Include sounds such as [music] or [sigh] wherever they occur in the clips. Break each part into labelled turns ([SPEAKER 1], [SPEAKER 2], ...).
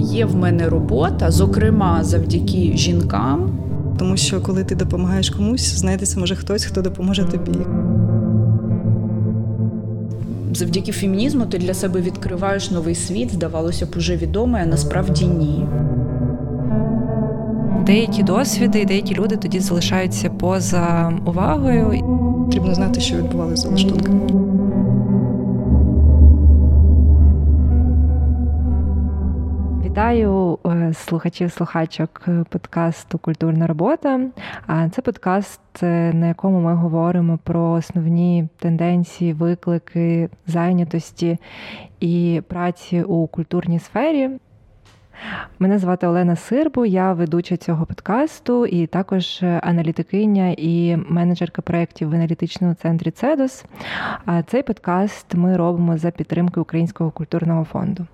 [SPEAKER 1] Є в мене робота, зокрема завдяки жінкам.
[SPEAKER 2] Тому що коли ти допомагаєш комусь, знайдеться може хтось, хто допоможе тобі.
[SPEAKER 1] Завдяки фемінізму ти для себе відкриваєш новий світ, здавалося б, уже відомий, а насправді ні.
[SPEAKER 3] Деякі досвіди деякі люди тоді залишаються поза увагою.
[SPEAKER 2] Потрібно знати, що відбувалося за лаштунками.
[SPEAKER 3] Вітаю е, слухачів слухачок подкасту Культурна робота. Це подкаст, е, на якому ми говоримо про основні тенденції, виклики, зайнятості і праці у культурній сфері. Мене звати Олена Сирбу, я ведуча цього подкасту, і також аналітикиня і менеджерка проєктів в аналітичному центрі Цедос. Цей подкаст ми робимо за підтримки Українського культурного фонду.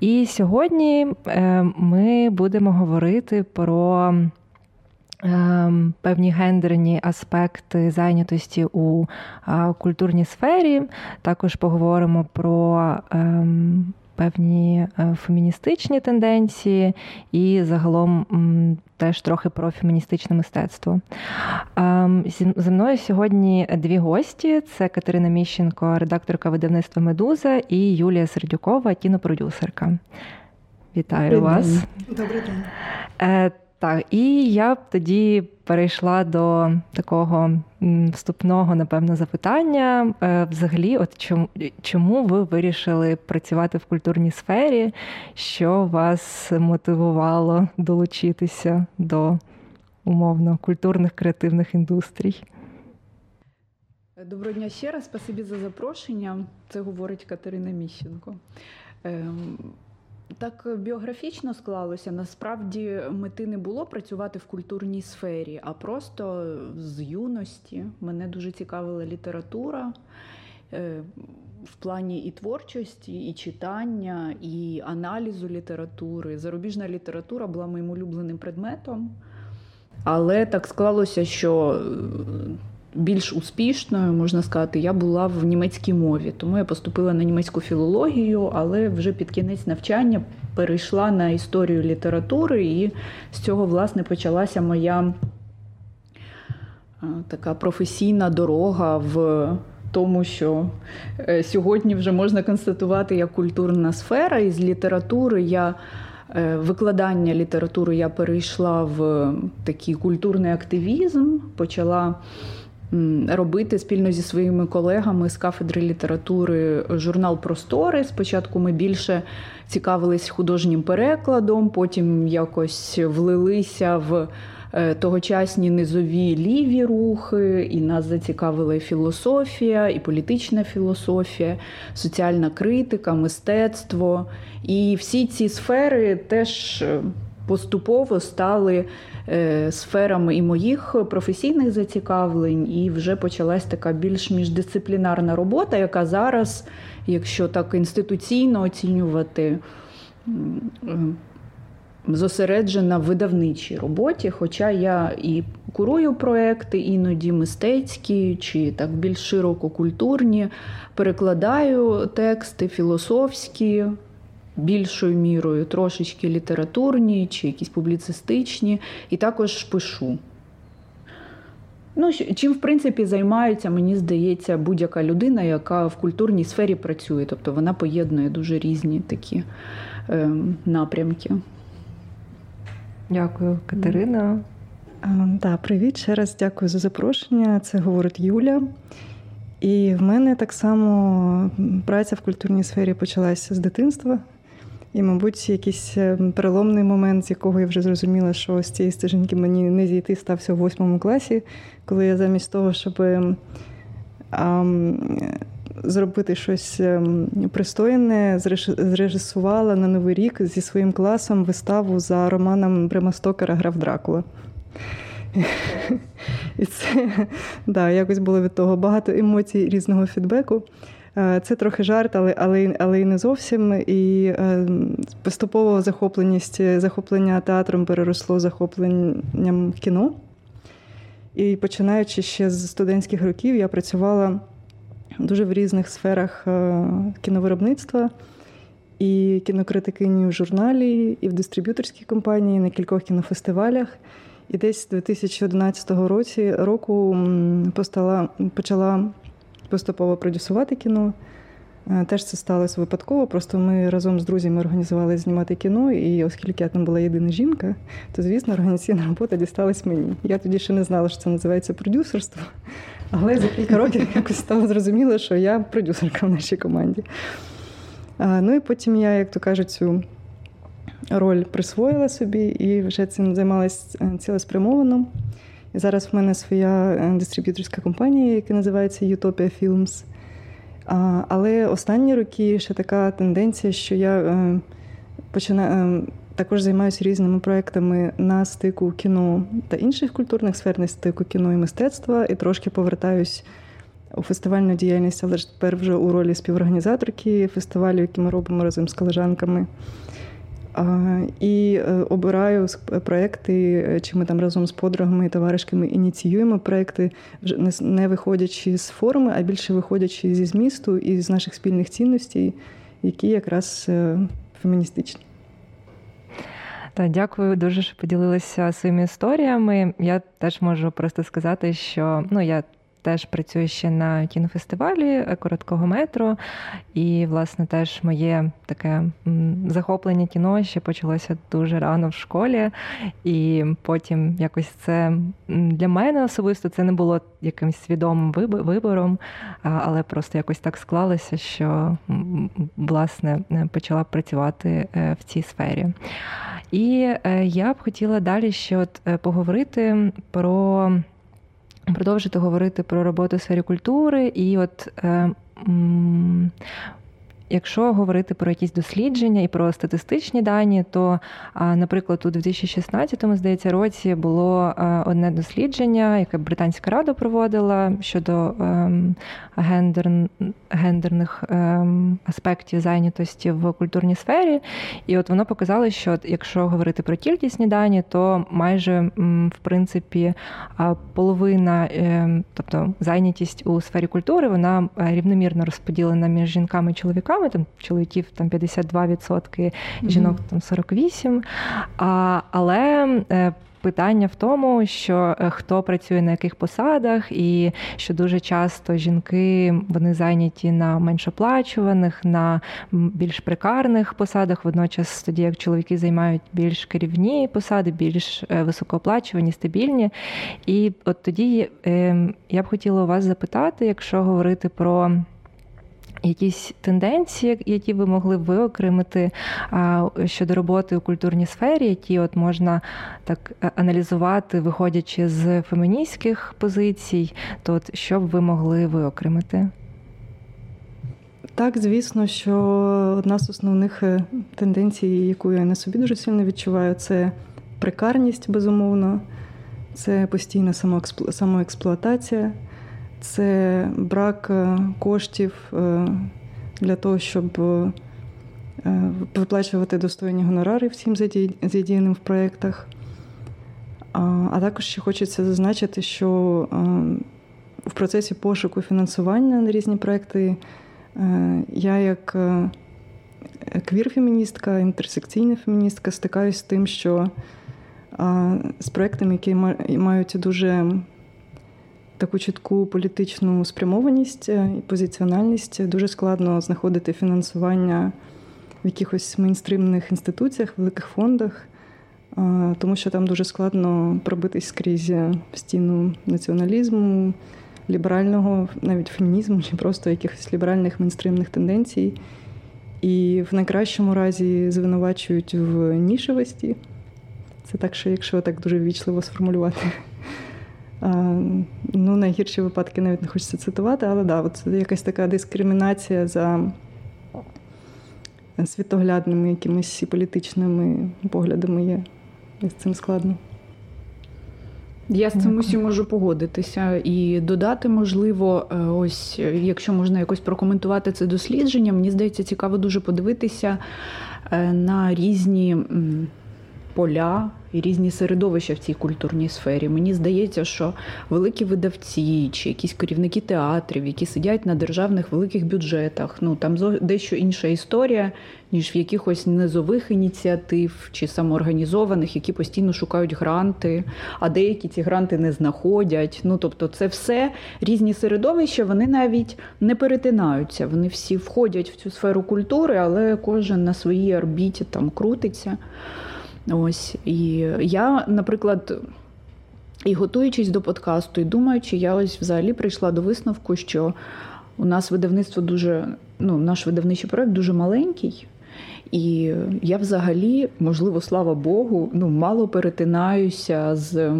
[SPEAKER 3] І сьогодні е, ми будемо говорити про. Е, певні гендерні аспекти зайнятості у культурній сфері. Також поговоримо про ем, певні е, феміністичні тенденції і загалом теж трохи про феміністичне мистецтво. Ем, зі мною сьогодні дві гості: це Катерина Міщенко, редакторка видавництва Медуза, і Юлія Сердюкова, кінопродюсерка. Вітаю
[SPEAKER 2] Добрий
[SPEAKER 3] вас.
[SPEAKER 2] День. Добрий день.
[SPEAKER 3] Так, і я б тоді перейшла до такого вступного, напевно, запитання. Е, взагалі, от чому, чому ви вирішили працювати в культурній сфері? Що вас мотивувало долучитися до умовно культурних креативних індустрій?
[SPEAKER 1] Доброго дня ще раз. Спасибі за запрошення. Це говорить Катерина Міщенко. Так біографічно склалося. Насправді мети не було працювати в культурній сфері, а просто з юності мене дуже цікавила література е, в плані і творчості, і читання, і аналізу літератури. Зарубіжна література була моїм улюбленим предметом. Але так склалося, що більш успішною, можна сказати, я була в німецькій мові. Тому я поступила на німецьку філологію, але вже під кінець навчання перейшла на історію літератури, і з цього, власне, почалася моя така професійна дорога в. Тому що е, сьогодні вже можна констатувати як культурна сфера, і з літератури я е, викладання літератури я перейшла в такий культурний активізм, почала робити спільно зі своїми колегами з кафедри літератури журнал Простори. Спочатку ми більше цікавились художнім перекладом, потім якось влилися в. Е, тогочасні низові ліві рухи, і нас зацікавила філософія, і політична філософія, соціальна критика, мистецтво. І всі ці сфери теж е, поступово стали Е, сферами і моїх професійних зацікавлень, і вже почалась така більш міждисциплінарна робота, яка зараз, якщо так інституційно оцінювати, зосереджена в видавничій роботі. Хоча я і курую проекти, іноді мистецькі чи так більш широко культурні, перекладаю тексти філософські більшою мірою, трошечки літературні чи якісь публіцистичні, і також пишу. Ну, Чим, в принципі, займається, мені здається, будь-яка людина, яка в культурній сфері працює. Тобто вона поєднує дуже різні такі е, напрямки.
[SPEAKER 3] Дякую, Катерина.
[SPEAKER 2] Так, Привіт, ще раз дякую за запрошення. Це говорить Юля. І в мене так само праця в культурній сфері почалася з дитинства. І, мабуть, якийсь е, переломний момент, з якого я вже зрозуміла, що з цієї стежинки мені не зійти, стався в восьмому класі, коли я замість того, щоб а, зробити щось ем, пристойне, зрежисувала на Новий рік зі своїм класом виставу за романом Брема Стокера Граф Дракула. І це [laughs] да, якось було від того багато емоцій різного фідбеку. Е, це трохи жарт, але але, але і не зовсім. І е, поступово захопленість захоплення театром переросло захопленням кіно. І починаючи ще з студентських років, я працювала дуже в різних сферах е, кіновиробництва. і кінокритикині в журналі, і в дистриб'юторській компанії, на кількох кінофестивалях. І десь з 2011 році, року постала, почала поступово продюсувати кіно. Е, теж це сталося випадково. Просто ми разом з друзями організували знімати кіно, і оскільки я там була єдина жінка, то звісно організаційна робота дісталась мені. Я тоді ще не знала, що це називається продюсерство, але за кілька років якось стало зрозуміло, що я продюсерка в нашій команді. Ну і потім я, як то кажуть, цю роль присвоїла собі і вже цим займалася е, цілеспрямовано. І зараз в мене своя е, дистриб'юторська компанія, яка називається Utopia Films. Але останні роки ще така тенденція, що я е, починаю. Також займаюся різними проектами на стику кіно та інших культурних сфер, на стику кіно і мистецтва, і трошки повертаюсь у фестивальну діяльність, але ж тепер вже у ролі співорганізаторки фестивалю, які ми робимо разом з колежанками. І е, обираю проекти, е, чи ми там разом з подругами і товаришками ініціюємо проекти, не виходячи з форми, а більше виходячи зі змісту і з наших спільних цінностей, які якраз е, феміністичні.
[SPEAKER 3] Та дякую дуже, що поділилися своїми історіями. Я теж можу просто сказати, що ну я теж працюю ще на кінофестивалі е, короткого метру, і, власне, теж моє таке захоплення кіно ще почалося дуже рано в школі, і потім якось це для мене особисто це не було якимось свідомим вибором, але просто якось так склалося, що власне почала працювати е, в цій сфері. І е, я б хотіла далі ще от поговорити про продовжити говорити про роботу в сфері культури і от. Якщо говорити про якісь дослідження і про статистичні дані, то, наприклад, у 2016 здається році було одне дослідження, яке Британська рада проводила щодо ем, гендер, гендерних ем, аспектів зайнятості в культурній сфері. І от воно показало, що якщо говорити про кількісні дані, то майже в принципі половина, ем, тобто зайнятість у сфері культури, вона е, рівномірно розподілена між жінками і чоловіками чоловіками, там чоловіків там 52%, жінок там 48%. А, Але е, питання в тому, що е, хто працює на яких посадах, і що дуже часто жінки вони зайняті на меншоплачуваних, на більш прикарних посадах. Водночас, тоді як чоловіки займають більш керівні посади, більш е, високооплачувані, стабільні. І от тоді ем, я б хотіла у вас запитати, якщо говорити про якісь тенденції, які ви могли б виокремити щодо роботи у культурній сфері, які от можна так е, аналізувати, виходячи з феміністських позицій, то от що б ви могли виокремити?
[SPEAKER 2] Так, звісно, що одна з основних е, тенденцій, яку я на собі дуже сильно відчуваю, це прикарність, безумовно, це постійна самоексплуатація це брак е, коштів е, для того, щоб е, виплачувати достойні гонорари всім задіяним в проєктах. А також ще хочеться зазначити, що в процесі пошуку фінансування на різні проекти я як квір-феміністка, інтерсекційна феміністка стикаюся з тим, що з проектами, які мають дуже таку чітку політичну спрямованість е, і позиціональність дуже складно знаходити фінансування в якихось мейнстримних інституціях, великих фондах, е, тому що там дуже складно пробитись скрізь стіну націоналізму, ліберального, навіть фемінізму, чи просто якихось ліберальних мейнстримних тенденцій. І в найкращому разі звинувачують в нішевості. Це так, що якщо так дуже ввічливо сформулювати. Ну, найгірші випадки навіть не хочеться цитувати, але да, от якась така дискримінація за світоглядними якимись і політичними поглядами є. І з цим складно.
[SPEAKER 1] Я з цим усім можу погодитися і додати, можливо, е, ось якщо можна якось прокоментувати це дослідження, мені здається, цікаво дуже подивитися е, на різні поля і різні середовища в цій культурній сфері. Мені здається, що великі видавці чи якісь керівники театрів, які сидять на державних великих бюджетах, ну там дещо інша історія, ніж в якихось низових ініціатив чи самоорганізованих, які постійно шукають гранти, а деякі ці гранти не знаходять. Ну тобто, це все різні середовища, вони навіть не перетинаються. Вони всі входять в цю сферу культури, але кожен на своїй орбіті там крутиться. Ось і я, наприклад. І готуючись до подкасту, і думаючи, я ось взагалі прийшла до висновку, що у нас видавництво дуже, ну, наш видавничий проект дуже маленький. І я взагалі, можливо, слава Богу, ну, мало перетинаюся з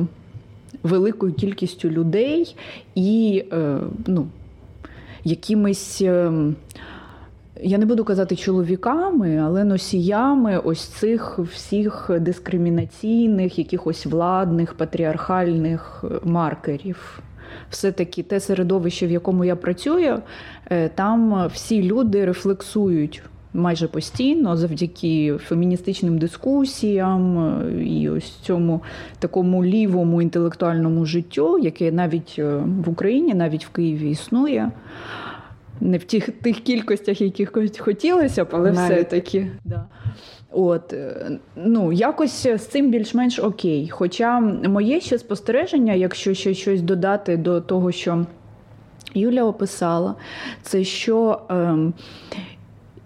[SPEAKER 1] великою кількістю людей і е, ну, якимись. Я не буду казати чоловіками, але носіями ось цих всіх дискримінаційних, якихось владних, патріархальних е, маркерів. Все-таки те середовище, в якому я працюю, е, там всі люди рефлексують майже постійно завдяки феміністичним дискусіям е, і ось цьому такому лівому інтелектуальному життю, яке навіть в Україні, навіть в Києві існує не в тих тих кількостях, яких хотілося б, але все-таки. Да. От, е, ну, Якось з цим більш-менш окей. Хоча моє ще спостереження, якщо ще щось додати до того, що Юля описала, це що. Е,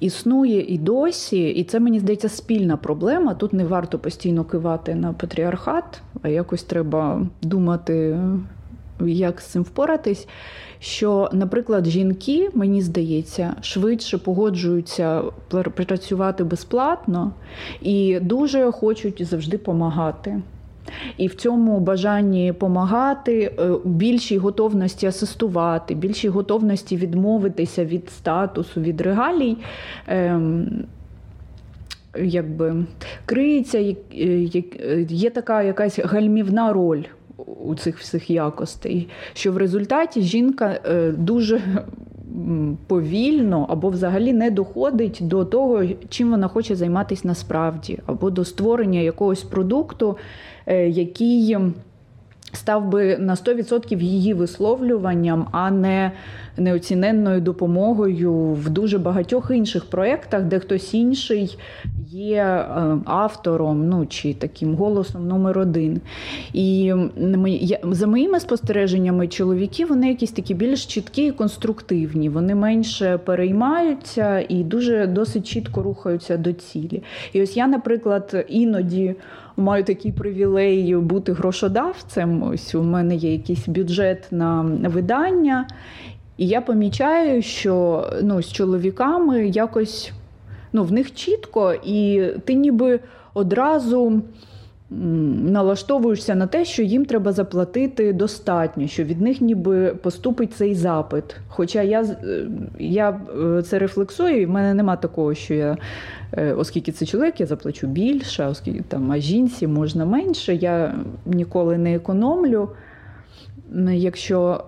[SPEAKER 1] Існує і досі, і це мені здається спільна проблема. Тут не варто постійно кивати на патріархат, а якось треба думати, як з цим впоратись що, наприклад, жінки, мені здається, швидше погоджуються працювати безплатно і дуже хочуть завжди допомагати. І в цьому бажанні допомагати, е, більшій готовності асистувати, більшій готовності відмовитися від статусу, від регалій. Ем, якби криється, є така якась гальмівна роль у цих всіх якостей, що в результаті жінка е, дуже повільно або взагалі не доходить до того, чим вона хоче займатися насправді, або до створення якогось продукту, е, який став би на 100% її висловлюванням, а не неоціненною допомогою в дуже багатьох інших проєктах, де хтось інший є е, автором ну, чи таким голосом номер один. І за моїми спостереженнями, чоловіки вони якісь такі більш чіткі і конструктивні, вони менше переймаються і дуже досить чітко рухаються до цілі. І ось я, наприклад, іноді маю такий привілей бути грошодавцем. Ось у мене є якийсь бюджет на видання. І я помічаю, що ну, з чоловіками якось ну, в них чітко, і ти ніби одразу налаштовуєшся на те, що їм треба заплатити достатньо, що від них ніби поступить цей запит. Хоча я е, я е, це рефлексую, і в мене нема такого, що я, е, оскільки це чоловік, я заплачу більше, оскільки там а жінці можна менше, я ніколи не економлю. Якщо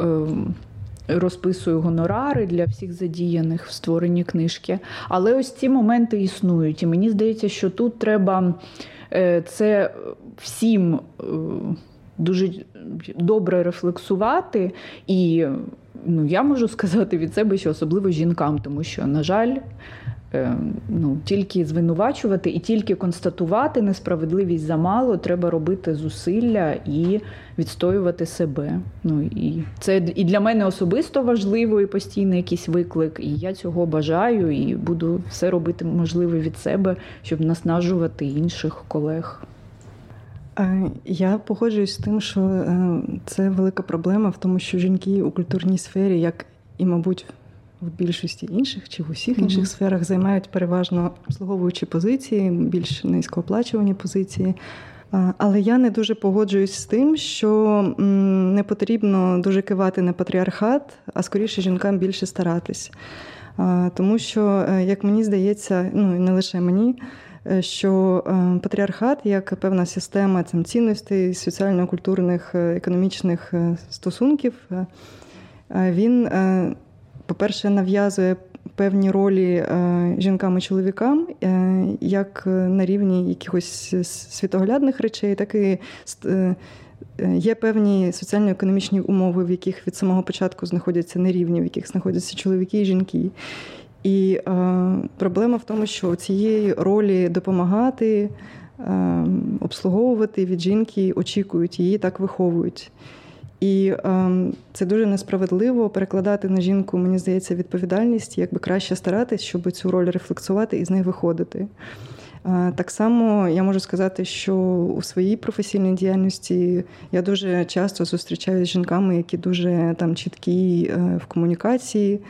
[SPEAKER 1] розписую гонорари для всіх задіяних в створенні книжки. Але ось ці моменти існують. І мені здається, що тут треба це всім е, дуже добре рефлексувати. І ну, я можу сказати від себе, що особливо жінкам, тому що, на жаль, Е, ну, тільки звинувачувати і тільки констатувати несправедливість замало, треба робити зусилля і відстоювати себе. Ну і це і для мене особисто важливо і постійний якийсь виклик. І я цього бажаю і буду все робити можливе від себе, щоб наснажувати інших колег.
[SPEAKER 2] Я погоджуюсь з тим, що е, це велика проблема в тому, що жінки у культурній сфері, як і, мабуть, в більшості інших чи в усіх інших mm-hmm. сферах займають переважно обслуговуючі позиції, більш низькооплачувані позиції. Але я не дуже погоджуюсь з тим, що не потрібно дуже кивати на патріархат, а скоріше жінкам більше старатись. Тому що, е, як мені здається, ну і не лише мені, е, що е, патріархат як певна система там, цінностей, соціально-культурних, економічних стосунків, він по-перше, нав'язує певні ролі жінкам і чоловікам, як на рівні якихось світоглядних речей, так і є певні соціально-економічні умови, в яких від самого початку знаходяться нерівні, в яких знаходяться чоловіки і жінки. І е, проблема в тому, що цієї ролі допомагати, е, обслуговувати від жінки очікують, її так виховують. І е, це дуже несправедливо перекладати на жінку, мені здається, відповідальність, якби краще старатись, щоб цю роль рефлексувати і з неї виходити. Е, так само я можу сказати, що у своїй професійній діяльності я дуже часто зустрічаюся з жінками, які дуже там чіткі е, в комунікації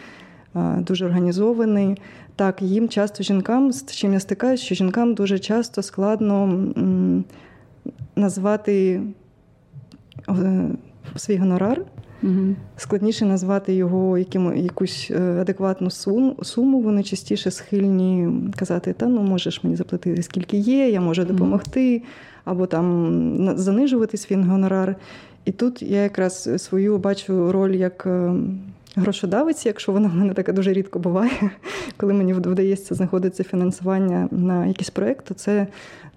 [SPEAKER 2] дуже організований. Так, їм часто жінкам, з чим я стикаюся, що жінкам дуже часто складно назвати е, свій гонорар. Угу. Складніше назвати його яким, якусь е, адекватну суму. суму. Вони частіше схильні казати, та ну можеш мені заплатити скільки є, я можу допомогти, або там занижувати свій гонорар. І тут я якраз свою бачу роль як грошодавиці, якщо вона в мене така дуже рідко буває, коли мені вдається знаходиться фінансування на якийсь проєкт, то це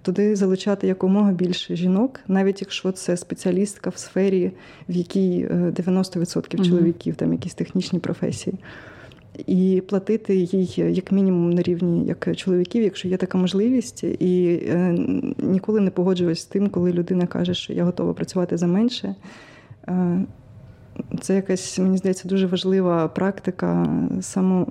[SPEAKER 2] туди залучати якомога більше жінок, навіть якщо це спеціалістка в сфері, в якій 90% е, чоловіків, там якісь технічні професії. І платити їй як мінімум на рівні як чоловіків, якщо є така можливість, і е, ніколи не погоджуюсь з тим, коли людина каже, що я готова працювати за менше. Е, це якась, мені здається, дуже важлива практика само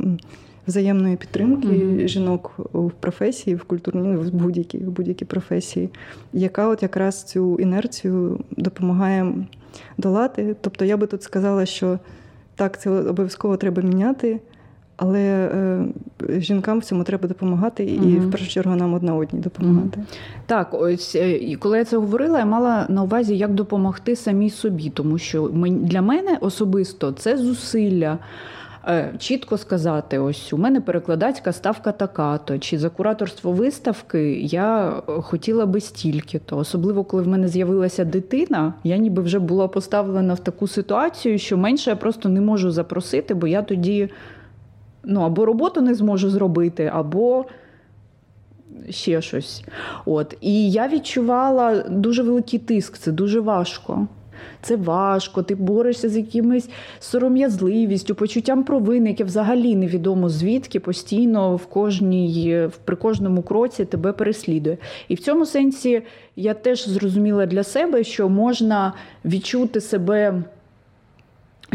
[SPEAKER 2] взаємної підтримки mm-hmm. жінок в професії, в культурній, в будь-якій в будь-якій професії, яка от якраз цю інерцію допомагає долати. Тобто я би тут сказала, що так, це обов'язково треба міняти. Але е, жінкам в цьому треба допомагати, і mm-hmm. в першу чергу нам одна одній допомагати. Mm-hmm.
[SPEAKER 1] Так, ось е, коли я це говорила, я мала на увазі, як допомогти самій собі, тому що для мене особисто це зусилля. Е, чітко сказати, ось у мене перекладацька ставка така-то, чи за кураторство виставки я хотіла би стільки-то. Особливо, коли в мене з'явилася дитина, я ніби вже була поставлена в таку ситуацію, що менше я просто не можу запросити, бо я тоді ну, або роботу не зможу зробити, або ще щось. От. І я відчувала дуже великий тиск, це дуже важко. Це важко, ти борешся з якимось сором'язливістю, почуттям провини, яке взагалі невідомо звідки постійно в кожній, при кожному кроці тебе переслідує. І в цьому сенсі я теж зрозуміла для себе, що можна відчути себе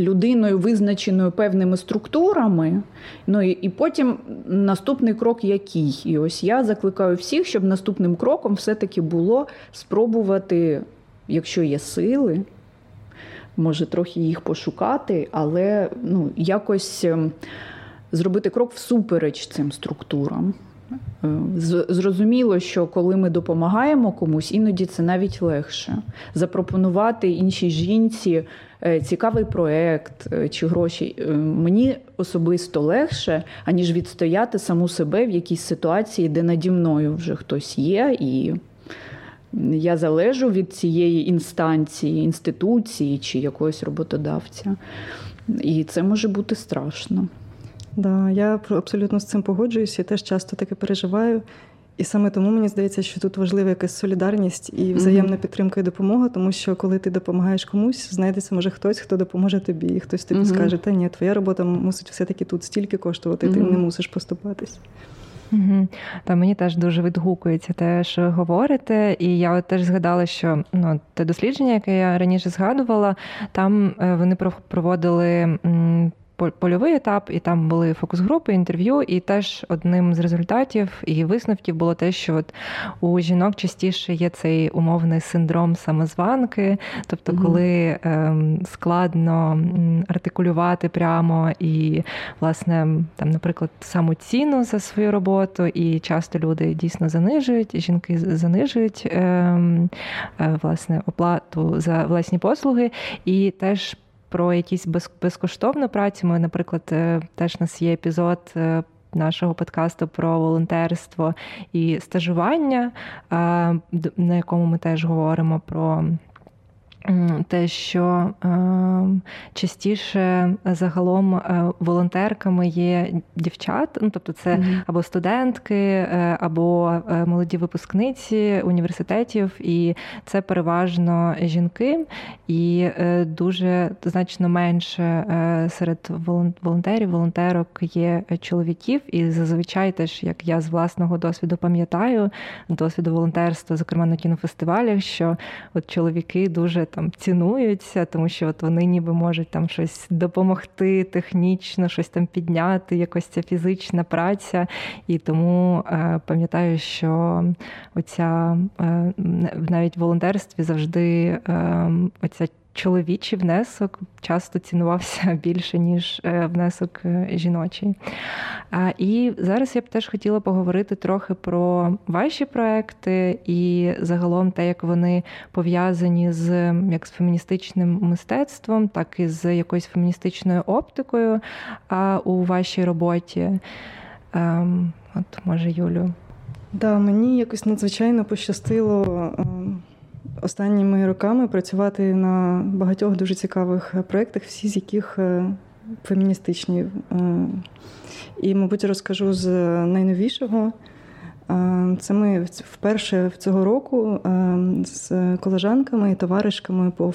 [SPEAKER 1] людиною, визначеною певними структурами. Ну і, і потім наступний крок який? І ось я закликаю всіх, щоб наступним кроком все-таки було спробувати, якщо є сили, може трохи їх пошукати, але ну, якось ем, зробити крок всупереч цим структурам. Е, зрозуміло, що коли ми допомагаємо комусь, іноді це навіть легше запропонувати іншій жінці Е, цікавий проект е, чи гроші. Мені особисто легше, аніж відстояти саму себе в якійсь ситуації, де наді мною вже хтось є, і я залежу від цієї інстанції, інституції чи якогось роботодавця. І це може бути страшно.
[SPEAKER 2] Да, я абсолютно з цим погоджуюся. Я теж часто таке переживаю. І саме тому мені здається, що тут важлива якась солідарність і взаємна підтримка і допомога, тому що коли ти допомагаєш комусь, знайдеться може хтось, хто допоможе тобі, і хтось тобі mm-hmm. скаже, та ні, твоя робота мусить все-таки тут стільки коштувати, mm-hmm. ти не мусиш поступатись.
[SPEAKER 3] Угу. Та мені теж дуже відгукується те, що говорите, і я от теж згадала, що ну те дослідження, яке я раніше згадувала, там е, вони проводили польовий етап, і там були фокус-групи, інтерв'ю. І теж одним з результатів і висновків було те, що от у жінок частіше є цей умовний синдром самозванки, тобто, коли ем, складно артикулювати прямо і, власне, там, наприклад, самоціну за свою роботу, і часто люди дійсно занижують, жінки занижують ем, е, власне оплату за власні послуги, і теж про якісь безкоштовну працю. Ми, наприклад, е, теж у нас є епізод. Е, нашого подкасту про волонтерство і стажування, е, на якому ми теж говоримо про те, що е, частіше загалом е, волонтерками є дівчат, ну тобто це mm-hmm. або студентки, е, або е, молоді випускниці університетів, і це переважно жінки, і дуже значно менше серед волонтерів, волонтерок є чоловіків, і зазвичай теж, як я з власного досвіду пам'ятаю, досвіду волонтерства, зокрема на кінофестивалях, що от чоловіки дуже там цінуються, тому що от вони ніби можуть там щось допомогти технічно, щось там підняти, якось ця фізична праця. І тому е, пам'ятаю, що оця е, навіть в волонтерстві завжди е, оця чоловічий внесок часто цінувався [laughs] більше, ніж е, внесок е, жіночий. І зараз я б теж хотіла поговорити трохи про ваші проекти і загалом те, як вони пов'язані з як з феміністичним мистецтвом, так і з якоюсь феміністичною оптикою у вашій роботі. Ем, от може, Юлю.
[SPEAKER 2] Да, мені якось надзвичайно пощастило ем, останніми роками працювати на багатьох дуже цікавих проєктах, всі з яких е, феміністичні. Е, і, мабуть, розкажу з найновішого. Е, це ми вперше цього року з колежанками і товаришками по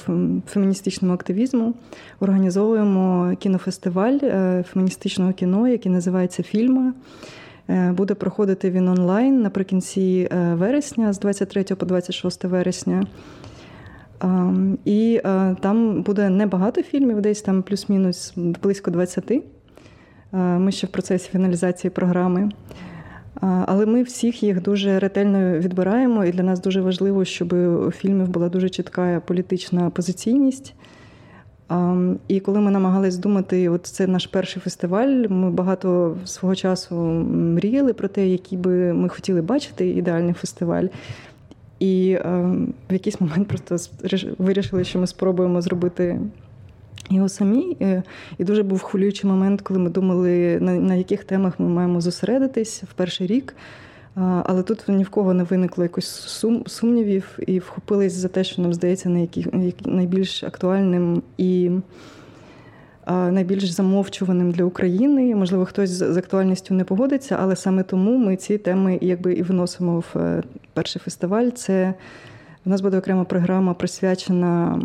[SPEAKER 2] феміністичному активізму організовуємо кінофестиваль феміністичного кіно, який називається Фільма. Е, буде проходити він онлайн наприкінці е, вересня, з 23 по 26 вересня. І е, там буде небагато фільмів, десь там плюс-мінус близько 20. Ми ще в процесі фіналізації програми. Але ми всіх їх дуже ретельно відбираємо, і для нас дуже важливо, щоб у фільмів була дуже чітка політична позиційність. І коли ми намагались думати, от це наш перший фестиваль, ми багато свого часу мріяли про те, який би ми хотіли бачити ідеальний фестиваль. І в якийсь момент просто вирішили, що ми спробуємо зробити його самі. І дуже був хвилюючий момент, коли ми думали, на яких темах ми маємо зосередитись в перший рік. Але тут ні в кого не виникло якось сум, сумнівів і вхопились за те, що нам здається найбільш актуальним і найбільш замовчуваним для України. Можливо, хтось з актуальністю не погодиться, але саме тому ми ці теми якби і виносимо в е, перший фестиваль. Це у нас буде окрема програма присвячена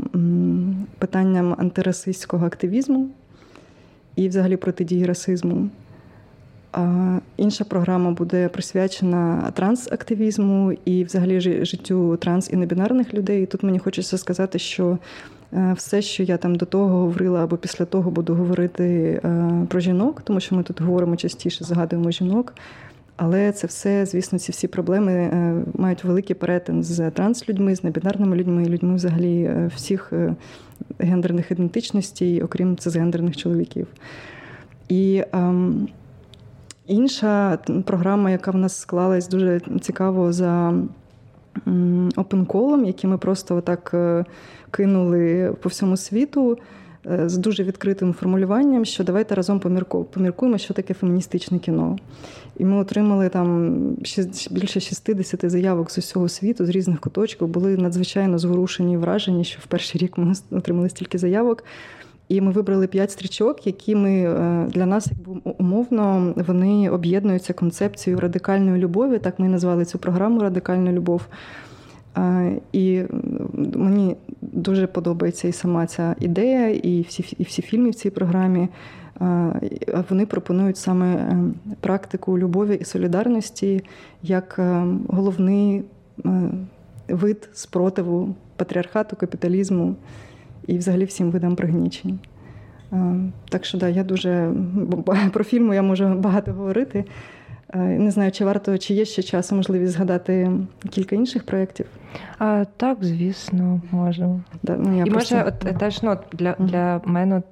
[SPEAKER 2] питанням антирасистського активізму і, взагалі, протидії расизму. Інша програма буде присвячена трансактивізму і, взагалі, життю транс і небінарних людей. І Тут мені хочеться сказати, що е, все, що я там до того говорила, або після того буду говорити е, про жінок, тому що ми тут говоримо частіше, згадуємо жінок. Але це все, звісно, ці всі проблеми е, мають великий перетин з транслюдьми, з небінарними людьми, людьми взагалі всіх гендерних ідентичностей, окрім цисгендерних чоловіків. І ем, Інша програма, яка в нас склалась дуже цікаво за опенколом, який ми просто отак е, кинули по всьому світу. Е, з дуже відкритим формулюванням, що давайте разом поміркуємо, що таке феміністичне кіно. І ми отримали там більше 60 заявок з усього світу, з різних куточків. Були надзвичайно зворушені вражені, що в перший рік ми отримали стільки заявок. І ми вибрали п'ять стрічок, які ми е, для нас, якби умовно, вони об'єднуються концепцією радикальної любові. Так ми назвали цю програму Радикальна любов. І мені дуже подобається і сама ця ідея, і всі і всі фільми в цій програмі. Вони пропонують саме е, практику любові і солідарності як е, головний вид спротиву патріархату, капіталізму і взагалі всім видам пригнічень. Так що да, я дуже [laughs] про фільму я можу багато говорити. Не знаю, чи варто, чи є ще часу можливість згадати кілька інших проєктів.
[SPEAKER 3] А, Так, звісно, можемо.
[SPEAKER 2] Да, ну, я
[SPEAKER 3] І просто... може, от теж ну, для для мене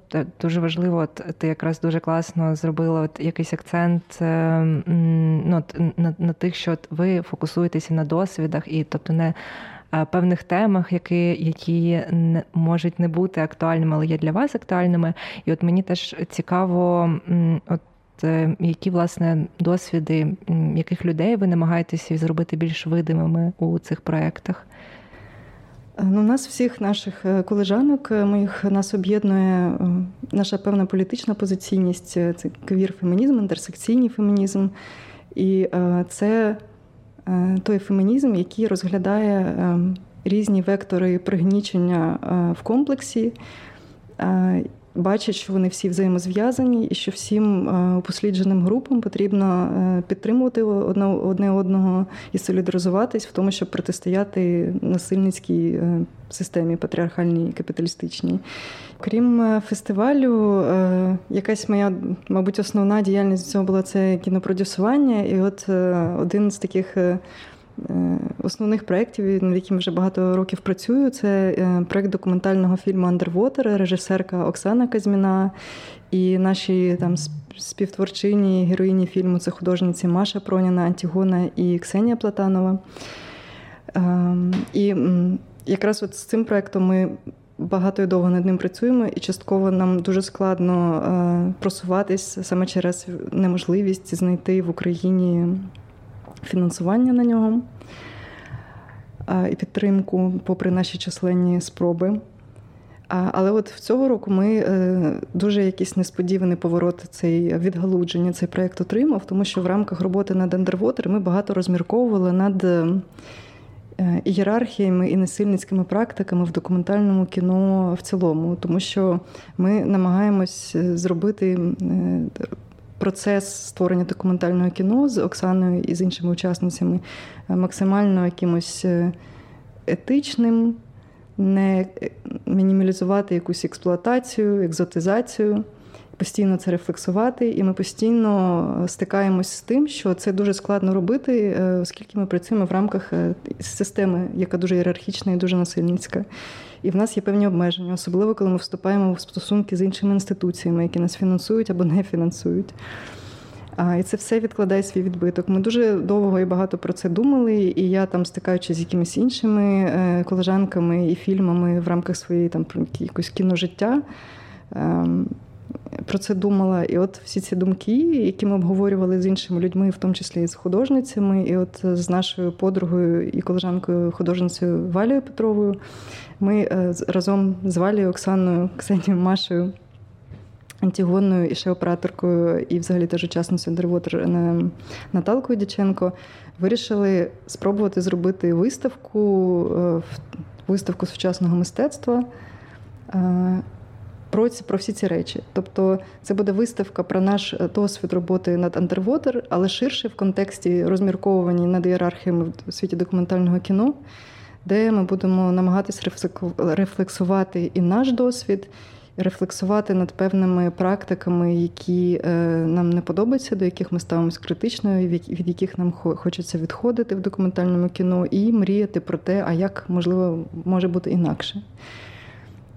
[SPEAKER 3] дуже важливо, от ти якраз дуже класно зробила от якийсь акцент е, ну, на на тих, що от ви фокусуєтеся на досвідах, і тобто не Е, певних темах, які які не можуть не бути актуальними, але є для вас актуальними. І от мені теж цікаво, от. Е, які власне досвіди яких людей ви намагаєтеся зробити більш видимими у цих проєктах?
[SPEAKER 2] Ну, Нас всіх наших колежанок, моїх нас об'єднує наша певна політична позиційність, це квір-фемінізм, інтерсекційний фемінізм. І це той фемінізм, який розглядає різні вектори пригнічення в комплексі бачать, що вони всі взаємозв'язані, і що всім е, упослідженим групам потрібно е, підтримувати одне одного і солідаризуватись в тому, щоб протистояти насильницькій е, системі патріархальній і капіталістичній. Крім фестивалю, якась моя, мабуть, основна діяльність цього була це кінопродюсування. І от один з таких основних проєктів, над яким вже багато років працюю, це е, проєкт документального фільму Андервотер, режисерка Оксана Казьміна і наші там співтворчині героїні фільму це художниці Маша Проніна, Антігона і Ксенія Платанова. Ем, і якраз от з цим проєктом ми. Багато і довго над ним працюємо, і частково нам дуже складно е, просуватись саме через неможливість знайти в Україні фінансування на нього і підтримку, попри наші численні спроби. Але от в цього року ми е, дуже якийсь несподіваний поворот цей відгалудження, цей проєкт отримав, тому що в рамках роботи над Underwater ми багато розмірковували над е, ієрархіями і насильницькими практиками в документальному кіно в цілому, тому що ми намагаємось е, зробити процес створення документального кіно з Оксаною і з іншими учасницями е, максимально якимось е, етичним, не мінімалізувати якусь експлуатацію, екзотизацію. Постійно це рефлексувати, і ми постійно стикаємось з тим, що це дуже складно робити, е, оскільки ми працюємо в рамках системи, яка дуже ієрархічна і дуже насильницька. І в нас є певні обмеження, особливо коли ми вступаємо в стосунки з іншими інституціями, які нас фінансують або не фінансують. А, І це все відкладає свій відбиток. Ми дуже довго і багато про це думали, і я там, стикаючись з якимись іншими е, колежанками і фільмами в рамках своєї там якогось кіножиття, ем, про це думала. І от всі ці думки, які ми обговорювали з іншими людьми, в тому числі і з художницями, і от з нашою подругою і колежанкою художницею Валією Петровою, ми е, разом з Валією, Оксаною, Ксенією Машею. Антігонною і ще операторкою, і взагалі теж учасницею Андервотер Наталкою Дяченко вирішили спробувати зробити виставку, е, виставку сучасного мистецтва е, про ці, про всі ці речі. Тобто це буде виставка про наш е, досвід роботи над Underwater, але ширше в контексті розмірковування над ієрархіями в світі документального кіно, де ми будемо намагатись рефлексувати і наш досвід. Рефлексувати над певними практиками, які е, нам не подобаються, до яких ми ставимося критично, від яких нам хочеться відходити в документальному кіно, і мріяти про те, а як можливо може бути інакше.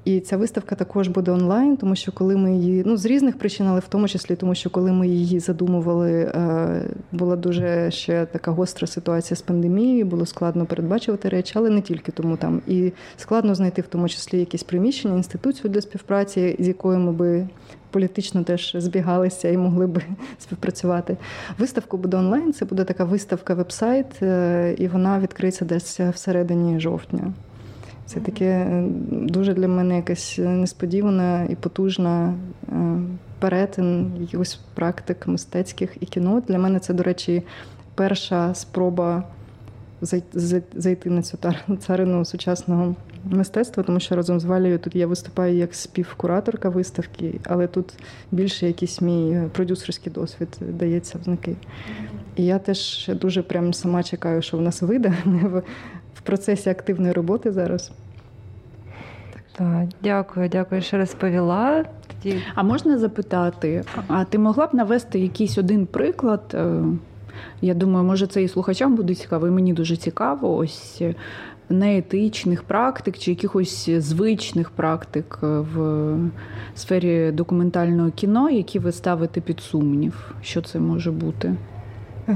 [SPEAKER 2] І ця виставка також буде онлайн, тому що коли ми її ну з різних причин, але в тому числі тому, що коли ми її задумували, е, була дуже ще така гостра ситуація з пандемією, було складно передбачувати речі, але не тільки тому там. І складно знайти в тому числі якісь приміщення, інституцію для співпраці, з якою ми би політично теж збігалися і могли би [laughs] співпрацювати. Виставка буде онлайн. Це буде така виставка вебсайт, е, і вона відкриється десь всередині жовтня. Це таке е, дуже для мене якась несподівана і потужна е, перетин якихось практик мистецьких і кіно. Для мене це, до речі, перша спроба зайти на цю царину сучасного мистецтва, тому що разом з Валією тут я виступаю як співкураторка виставки, але тут більше якийсь мій продюсерський досвід дається в знаки. І я теж дуже прям сама чекаю, що в нас вийде. [laughs] Ми в процесі активної роботи зараз.
[SPEAKER 3] Так, Дякую, дякую, що розповіла.
[SPEAKER 1] Тоді... А можна запитати, а ти могла б навести якийсь один приклад? Е, я думаю, може це і слухачам буде цікаво, і мені дуже цікаво. Ось е, неетичних практик чи якихось звичних практик е, в сфері документального кіно, які ви ставите під сумнів. Що це може бути?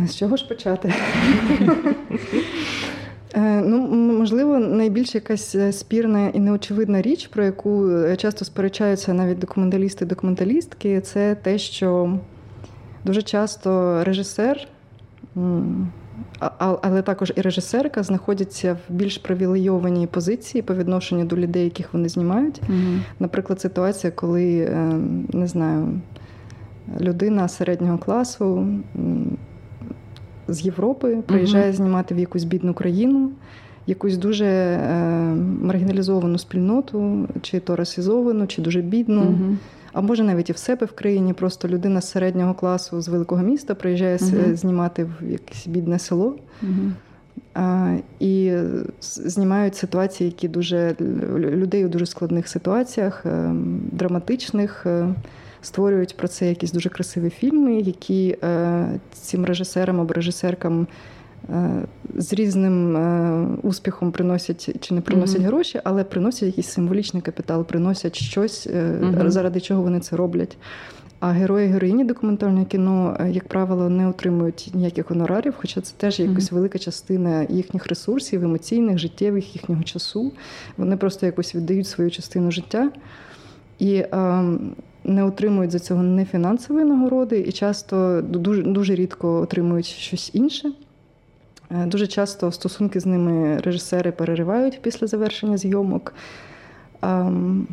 [SPEAKER 2] З чого ж почати? [laughs] Е, ну, можливо, найбільш якась е, спірна і неочевидна річ, про яку е, часто сперечаються навіть документалісти документалістки, це те, що дуже часто режисер але також і режисерка знаходяться в більш привілейованій позиції по відношенню до людей, яких вони знімають. Угу. Наприклад, ситуація, коли не знаю, людина середнього класу з Європи приїжджає угу. знімати в якусь бідну країну. Якусь дуже е, маргіналізовану спільноту, чи то расизовану, чи дуже бідну. Uh-huh а може навіть і в себе в країні. Просто людина з середнього класу з великого міста приїжджає uh знімати в якесь бідне село. А, І знімають ситуації, які дуже людей у дуже складних ситуаціях, е, драматичних. Створюють про це якісь дуже красиві фільми, які е, цим режисерам або режисеркам Е, з різним е, успіхом приносять чи не приносять mm-hmm. гроші, але приносять якийсь символічний капітал, приносять щось, mm-hmm. заради чого вони це роблять. А герої героїні документального кіно, як правило, не отримують ніяких гонорарів, хоча це теж якась mm-hmm. велика частина їхніх ресурсів, емоційних, життєвих, їхнього часу. Вони просто якось віддають свою частину життя і е, не отримують за цього не фінансової нагороди, і часто дуже, дуже рідко отримують щось інше. Е, дуже часто стосунки з ними режисери переривають після завершення зйомок. Ем,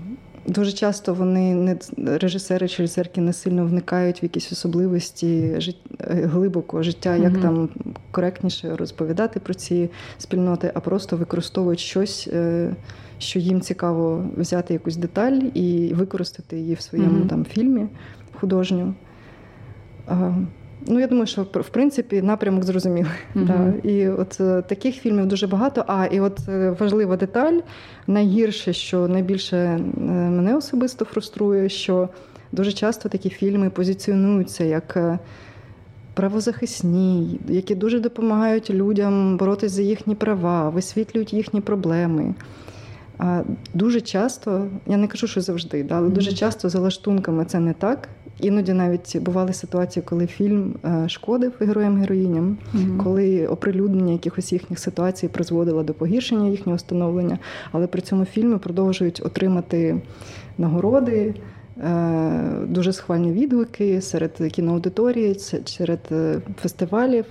[SPEAKER 2] дуже часто вони не режисери чи режисерки не сильно вникають в якісь особливості жит... Е, глибоко життя, як mm-hmm. там коректніше розповідати про ці спільноти, а просто використовують щось, е, що їм цікаво взяти якусь деталь і використати її в своєму mm-hmm. там фільмі художню. Ем, Ну, я думаю, що в принципі напрямок зрозумілий. Uh-huh. Да. І от е, таких фільмів дуже багато. А і от е, важлива деталь, найгірше, що найбільше е, мене особисто фруструє, що дуже часто такі фільми позиціонуються як правозахисні, які дуже допомагають людям боротися за їхні права, висвітлюють їхні проблеми. А Дуже часто, я не кажу, що завжди, да, але дуже часто за лаштунками це не так. Іноді навіть бували ситуації, коли фільм е, шкодив героям-героїням, mm-hmm. коли оприлюднення якихось їхніх ситуацій призводило до погіршення їхнього становлення, але при цьому фільми продовжують отримати нагороди. Е, дуже схвальні відгуки серед кіноаудиторії, серед е, фестивалів.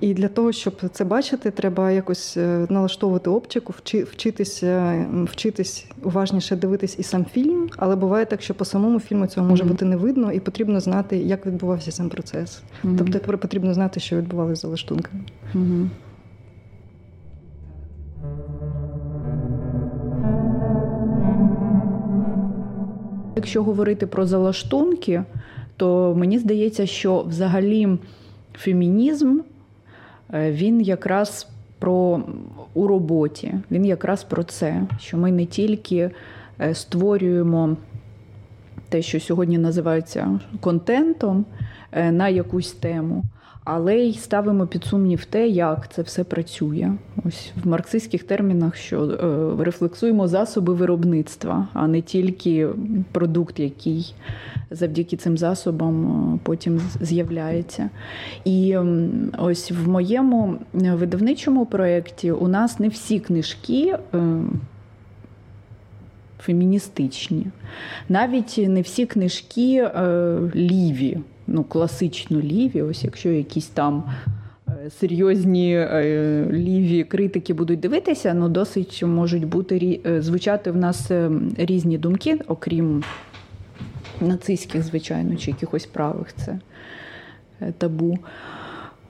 [SPEAKER 2] І для того, щоб це бачити, треба якось е, налаштовувати оптику, вчитися, вчитись уважніше дивитись і сам фільм. Але буває так, що по самому фільму цього може mm-hmm. бути не видно, і потрібно знати, як відбувався сам процес. Mm-hmm. Тобто потрібно знати, що відбувалося за лаштунками. Mm-hmm.
[SPEAKER 1] Якщо говорити про залаштунки, то мені здається, що взагалі фемінізм е, він якраз про у роботі, він якраз про це, що ми не тільки е, створюємо те, що сьогодні називається контентом е, на якусь тему але й ставимо під сумнів те, як це все працює. Ось в марксистських термінах, що е, рефлексуємо засоби виробництва, а не тільки продукт, який завдяки цим засобам е, потім з'являється. І ось в моєму видавничому проєкті у нас не всі книжки. Е, феміністичні, навіть не всі книжки е, ліві ну, класично ліві, ось якщо якісь там. Е, серйозні е, ліві критики будуть дивитися, ну досить можуть бути е, звучати в нас різні думки, окрім нацистських, звичайно, чи якихось правих це табу.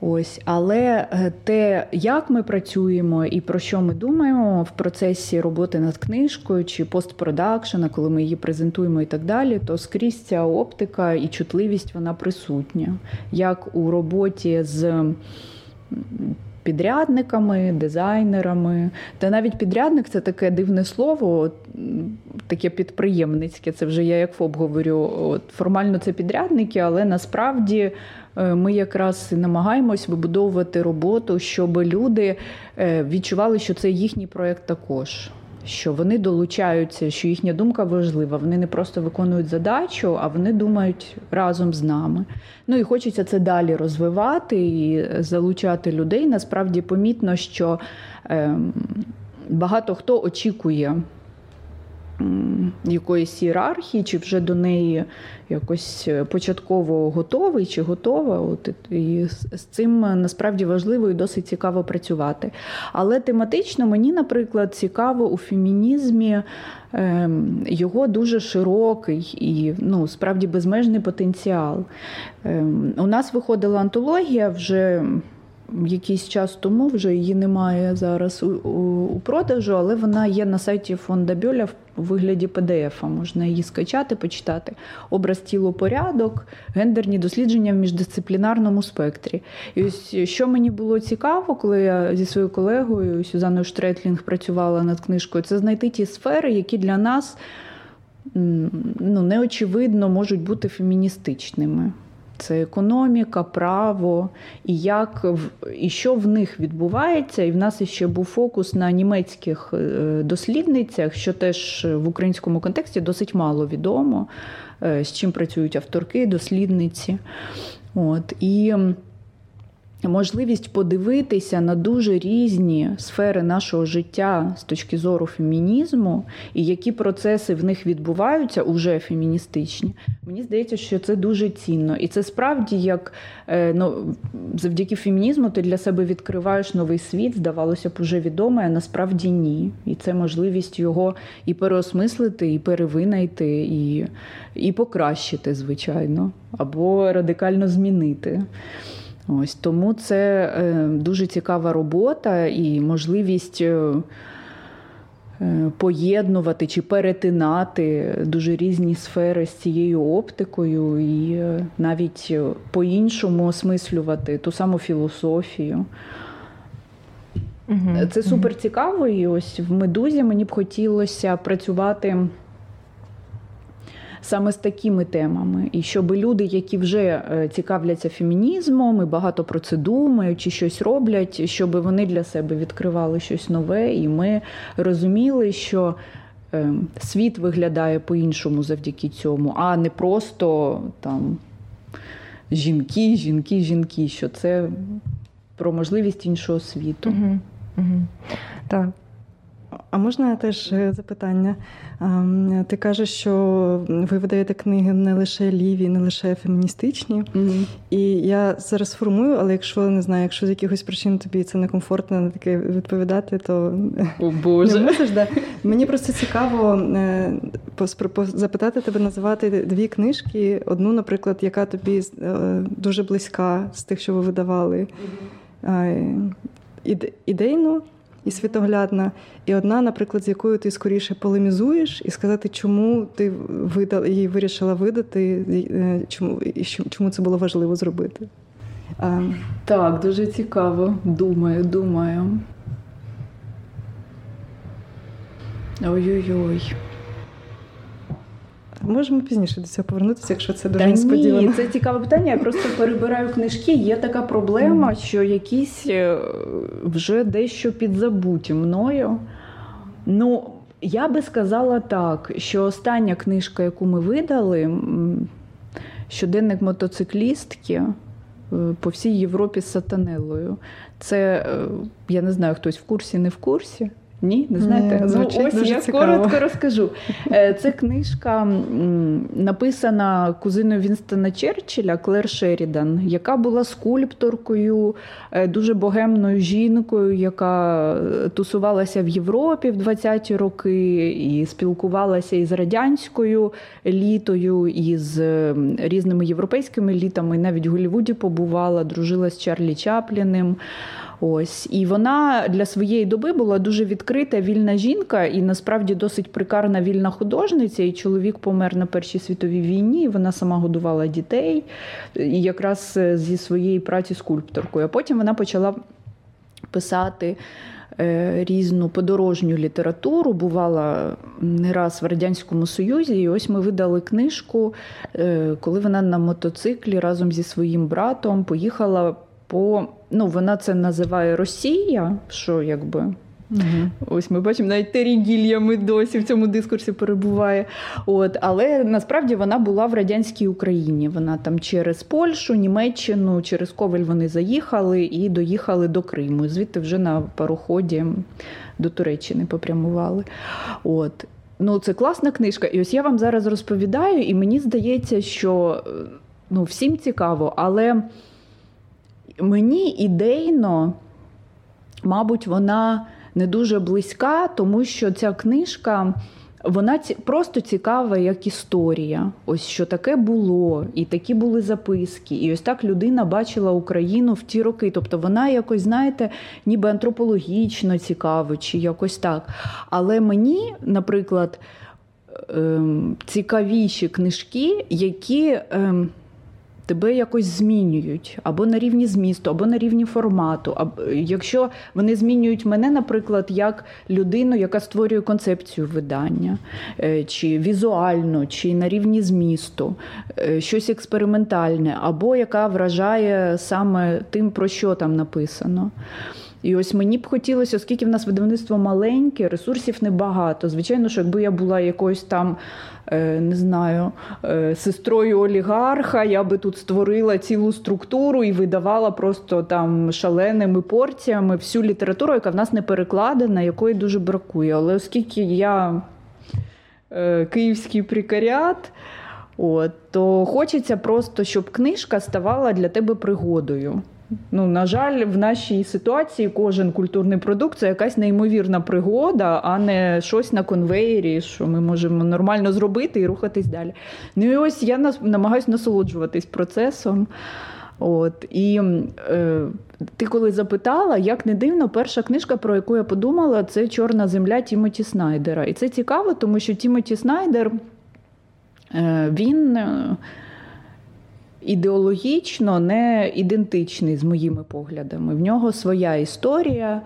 [SPEAKER 1] Ось, але е, те, як ми працюємо і про що ми думаємо в процесі роботи над книжкою чи постпродакшена, коли ми її презентуємо і так далі, то скрізь ця оптика і чутливість вона присутня, як у роботі з. Підрядниками, дизайнерами, та навіть підрядник це таке дивне слово, таке підприємницьке. Це вже я як ФОП говорю. От Формально це підрядники, але насправді Е, ми якраз намагаємось вибудовувати роботу, щоб люди е, відчували, що це їхній проєкт також. Що вони долучаються, що їхня думка важлива. Вони не просто виконують задачу, а вони думають разом з нами. Ну і хочеться це далі розвивати і залучати людей. Насправді помітно, що ем, багато хто очікує якоїсь ієрархії, чи вже до неї якось початково готовий чи готова. От І з цим насправді важливо і досить цікаво працювати. Але тематично мені, наприклад, цікаво у фемінізмі. Ем, його дуже широкий і ну, справді безмежний потенціал. Ем, у нас виходила антологія вже якийсь час тому, вже її немає зараз у, у, у продажу, але вона є на сайті фонда Бьоля у вигляді PDF. Можна її скачати, почитати. Образ тіло порядок, гендерні дослідження в міждисциплінарному спектрі. І ось що мені було цікаво, коли я зі своєю колегою Сюзаною Штретлінг працювала над книжкою, це знайти ті сфери, які для нас ну, неочевидно можуть бути феміністичними це економіка, право, і як і що в них відбувається. І в нас ще був фокус на німецьких е, дослідницях, що теж в українському контексті досить мало відомо, е, з чим працюють авторки, дослідниці. От. І можливість подивитися на дуже різні сфери нашого життя з точки зору фемінізму, і які процеси в них відбуваються, уже феміністичні. Мені здається, що це дуже цінно. І це справді як е, ну, завдяки фемінізму ти для себе відкриваєш новий світ, здавалося б, уже відомий, а насправді ні. І це можливість його і переосмислити, і перевинайти, і, і покращити, звичайно, або радикально змінити. Ось Тому це е, дуже цікава робота і можливість е, е, поєднувати чи перетинати дуже різні сфери з цією оптикою, і навіть по-іншому осмислювати ту саму філософію. Це супер цікаво. І ось в медузі мені б хотілося працювати саме з такими темами, і щоб люди, які вже е, цікавляться фемінізмом і багато про це думають, чи щось роблять, щоб вони для себе відкривали щось нове, і ми розуміли, що. Е, світ виглядає по-іншому завдяки цьому, а не просто там жінки, жінки, жінки, що це про можливість іншого світу. Угу,
[SPEAKER 2] угу. Так, а можна теж е, запитання? Ти кажеш, що ви видаєте книги не лише ліві, не лише феміністичні. Mm-hmm. І я зараз формую, але якщо не знаю, якщо з якихось причин тобі це некомфортно на таке відповідати, то
[SPEAKER 1] О, Боже. [laughs]
[SPEAKER 2] не мусиш. Да. Мені просто цікаво е, запитати тебе називати дві книжки. Одну, наприклад, яка тобі е, дуже близька з тих, що ви видавали. Mm-hmm. І світоглядна, і одна, наприклад, з якою ти скоріше полемізуєш, і сказати, чому ти видала її вирішила видати, е, чому і чому це було важливо зробити.
[SPEAKER 1] А... Так, дуже цікаво. Думаю, думаю. Ой-ой-ой.
[SPEAKER 2] Можемо пізніше до цього повернутися, якщо це дуже Та несподівано.
[SPEAKER 1] Ні, Це цікаве питання. Я просто перебираю книжки. Є така проблема, що якісь е, вже дещо підзабуті мною. Ну, я би сказала так, що остання книжка, яку ми видали, щоденник мотоциклістки е, по всій Європі з сатанелою. Це е, я не знаю, хтось в курсі, не в курсі. Ні, не знаєте?
[SPEAKER 2] Ні, ну,
[SPEAKER 1] ось
[SPEAKER 2] дуже
[SPEAKER 1] я
[SPEAKER 2] цікаво.
[SPEAKER 1] коротко розкажу. Е, це книжка написана кузиною Вінстона Черчилля Клер Шерідан, яка була скульпторкою, е, дуже богемною жінкою, яка е, тусувалася в Європі в 20-ті роки і спілкувалася із радянською елітою, і з різними європейськими елітами, навіть в Голлівуді побувала, дружила з Чарлі Чапліним. Ось і вона для своєї доби була дуже відкрита, вільна жінка, і насправді досить прикарна вільна художниця. І чоловік помер на Першій світовій війні. і Вона сама годувала дітей, і якраз е, зі своєї праці скульпторкою. А потім вона почала писати. Е, різну подорожню літературу бувала не раз в Радянському Союзі, і ось ми видали книжку, е, коли вона на мотоциклі разом зі своїм братом поїхала по ну вона це називає Росія, що якби. Угу. Ось ми бачимо, навіть Террі Гільями досі в цьому дискурсі перебуває. От, Але насправді вона була в радянській Україні. Вона там через Польщу, Німеччину, через Ковель вони заїхали і доїхали до Криму. Звідти вже на пароході до Туреччини попрямували. От. ну, це класна книжка. І ось я вам зараз розповідаю, і мені здається, що ну, всім цікаво, але мені ідейно, мабуть, вона не дуже близька, тому що ця книжка. Вона ці, просто цікава як історія. Ось що таке було, і такі були записки. І ось так людина бачила Україну в ті роки. Тобто вона якось, знаєте, ніби антропологічно цікава, чи якось так. Але мені, наприклад, ем, цікавіші книжки, які. Тебе якось змінюють або на рівні змісту, або на рівні формату. Або якщо вони змінюють мене, наприклад, як людину, яка створює концепцію видання, е, чи візуально, чи на рівні змісту, е, щось експериментальне, або яка вражає саме тим, про що там написано. І ось мені б хотілося, оскільки в нас видавництво маленьке, ресурсів небагато. Звичайно, що якби я була якоюсь там, е, не знаю, е, сестрою олігарха, я би тут створила цілу структуру і видавала просто там шаленими порціями всю літературу, яка в нас не перекладена, якої дуже бракує. Але оскільки я е, київський прикаріат, от, то хочеться просто, щоб книжка ставала для тебе пригодою. Ну, на жаль, в нашій ситуації кожен культурний продукт це якась неймовірна пригода, а не щось на конвеєрі, що ми можемо нормально зробити і рухатись далі. Ну і ось я намагаюся насолоджуватись процесом. От І е, ти коли запитала, як не дивно, перша книжка, про яку я подумала, це Чорна земля Тімоті Снайдера. І це цікаво, тому що Тімоті Снайдер е, він. Е, ідеологічно не ідентичний з моїми поглядами. В нього своя історія,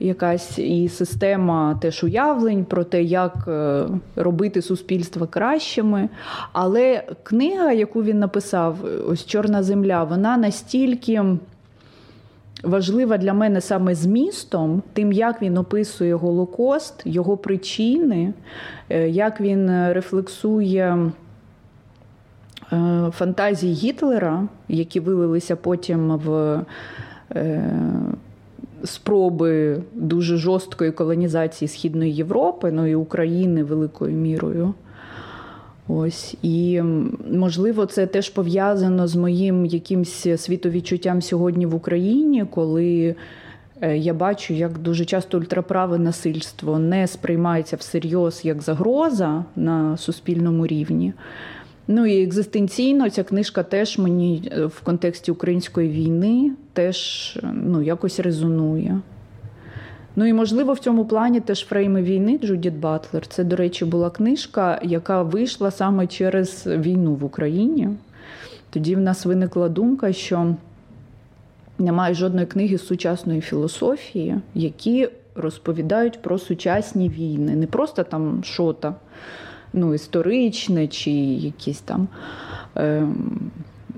[SPEAKER 1] якась і система теж уявлень про те, як е, робити суспільство кращими. Але книга, яку він написав, ось Чорна земля, вона настільки. Важлива для мене саме змістом, тим, як він описує Голокост, його причини, е, як він рефлексує Е, фантазії Гітлера, які вилилися потім в е, спроби дуже жорсткої колонізації Східної Європи, ну і України великою мірою. Ось і можливо, це теж пов'язано з моїм якимсь світовідчуттям сьогодні в Україні, коли е, я бачу, як дуже часто ультраправе насильство не сприймається всерйоз як загроза на суспільному рівні. Ну і екзистенційно ця книжка теж мені е, в контексті української війни теж ну, якось резонує. Ну і можливо в цьому плані теж фрейми війни Джудіт Батлер. Це, до речі, була книжка, яка вийшла саме через війну в Україні. Тоді в нас виникла думка, що немає жодної книги з сучасної філософії, які розповідають про сучасні війни, не просто там що-то ну, історичне чи якісь там. Е,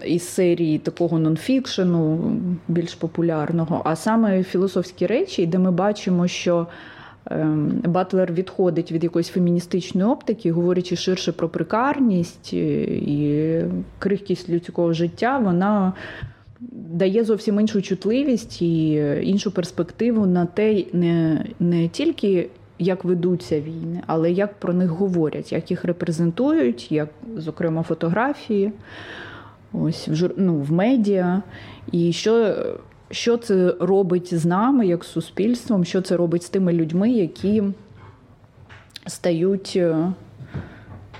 [SPEAKER 1] із серії такого нонфікшену, більш популярного, а саме філософські речі, де ми бачимо, що ем, Батлер відходить від якоїсь феміністичної оптики, говорячи ширше про прикарність е, і крихкість людського життя, вона дає зовсім іншу чутливість і іншу перспективу на те, не, не тільки як ведуться війни, але як про них говорять, як їх репрезентують, як, зокрема, фотографії, ось в ну, в медіа. І що що це робить з нами, як з суспільством, що це робить з тими людьми, які стають е,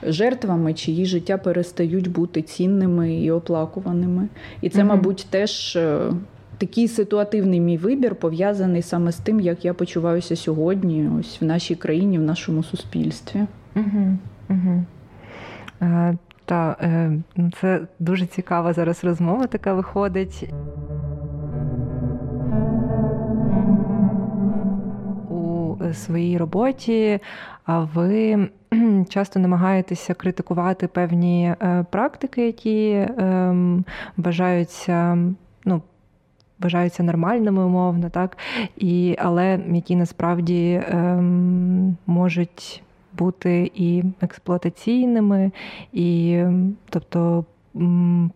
[SPEAKER 1] жертвами, чиї життя перестають бути цінними і оплакуваними. І це, mm-hmm. мабуть, теж е, такий ситуативний мій вибір пов'язаний саме з тим, як я почуваюся сьогодні, ось в нашій країні, в нашому суспільстві.
[SPEAKER 3] Угу, угу. Е, та е, це дуже цікава зараз розмова, така виходить. У своїй роботі а ви часто намагаєтеся критикувати певні е, практики, які ем, вважаються нормальними умовно, так і але які насправді ем, можуть бути і експлуатаційними, і тобто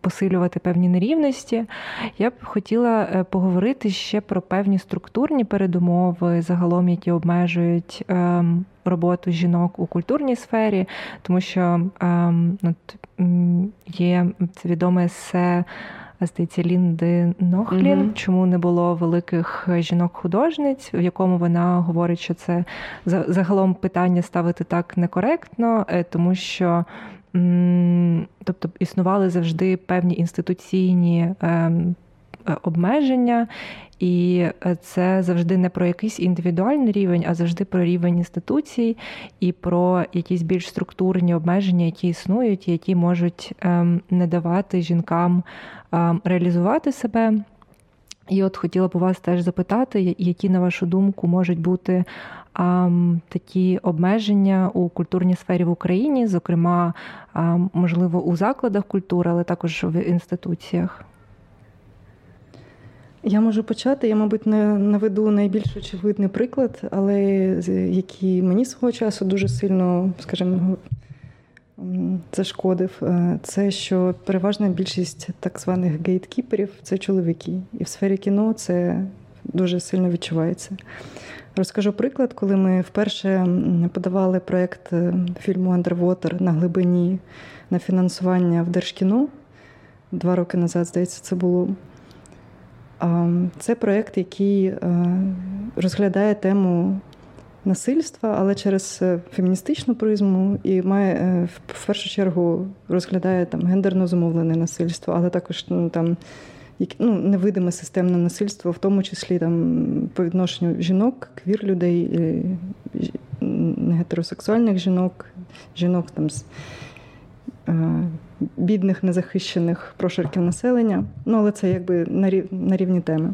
[SPEAKER 3] посилювати певні нерівності. Я б хотіла е, поговорити ще про певні структурні передумови, загалом, які обмежують ем, роботу жінок у культурній сфері, тому що ем, є це відоме есе здається, Лінди Нохлін, mm чому не було великих жінок-художниць, в якому вона говорить, що це загалом питання ставити так некоректно, е, тому що. Тобто існували завжди певні інституційні ем, е, обмеження, і це завжди не про якийсь індивідуальний рівень, а завжди про рівень інституцій і про якісь більш структурні обмеження, які існують, які можуть ем, не давати жінкам ем, реалізувати себе. І от хотіла б у вас теж запитати, які, на вашу думку, можуть бути а, такі обмеження у культурній сфері в Україні, зокрема, а, можливо, у закладах культури, але також в інституціях.
[SPEAKER 2] Я можу почати. Я, мабуть, не наведу найбільш очевидний приклад, але який мені свого часу дуже сильно, скажімо, зашкодив. Е, це що переважна більшість так званих гейткіперів це чоловіки. І в сфері кіно це дуже сильно відчувається. Розкажу приклад, коли ми вперше подавали проєкт е, фільму Андервотер на глибині на фінансування в Держкіно. Два роки назад, здається, це було. Це проєкт, який е, розглядає тему насильства, але через е, феміністичну призму і має е, в першу чергу розглядає там гендерно зумовлене насильство, але також ну, там ну, невидиме системне насильство, в тому числі там по відношенню жінок, квір людей, гетеросексуальних жінок, жінок там з бідних, незахищених прошарків населення. Ну, але це якби на рівні теми.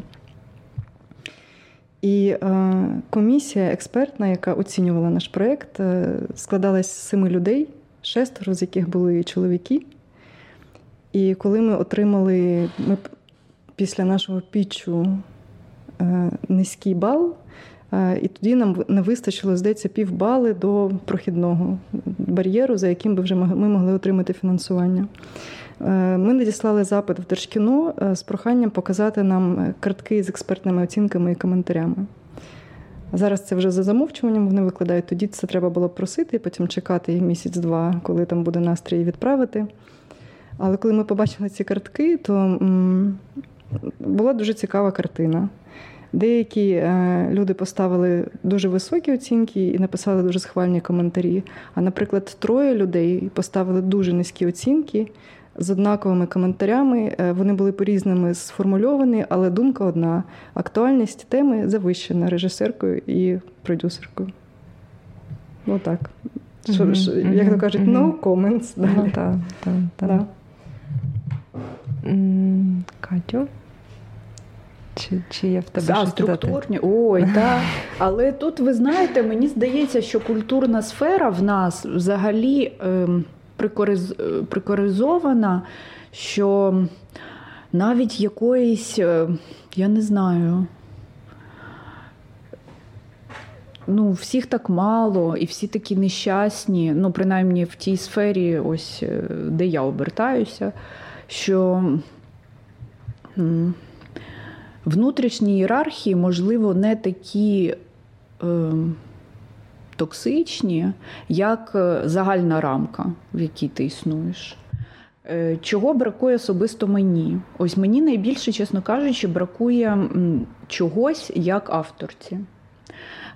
[SPEAKER 2] І е, комісія експертна, яка оцінювала наш проєкт, е, складалась з семи людей, шестеро з яких були чоловіки. І коли ми отримали ми після нашого пічу е, низький бал, і тоді нам не вистачило, здається, півбали до прохідного бар'єру, за яким би вже ми могли отримати фінансування. Е, ми надіслали запит в Держкіно е, з проханням показати нам картки з експертними оцінками і коментарями. Зараз це вже за замовчуванням, вони викладають. Тоді це треба було просити, потім чекати місяць-два, коли там буде настрій відправити. Але коли ми побачили ці картки, то була дуже цікава картина. Деякі е, люди поставили дуже високі оцінки і написали дуже схвальні коментарі. А, наприклад, троє людей поставили дуже низькі оцінки з однаковими коментарями. Е, вони були по-різному сформульовані, але думка одна: актуальність теми завищена режисеркою і продюсеркою. Отак. Mm-hmm. Як то кажуть, no comments.
[SPEAKER 3] Ну, так, так, так. Да. Катю? Чи чи є в тебе
[SPEAKER 1] За, структурні? Ой, так. [laughs] Але тут, ви знаєте, мені здається, що культурна сфера в нас взагалі ем, прикориз, прикоризована, що навіть якоїсь, е, я не знаю, ну, всіх так мало, і всі такі нещасні, ну, принаймні в тій сфері, ось е, де я обертаюся, що внутрішні ієрархії, можливо, не такі е, токсичні, як е, загальна рамка, в якій ти існуєш. Е, чого бракує особисто мені? Ось мені найбільше, чесно кажучи, бракує чогось як авторці.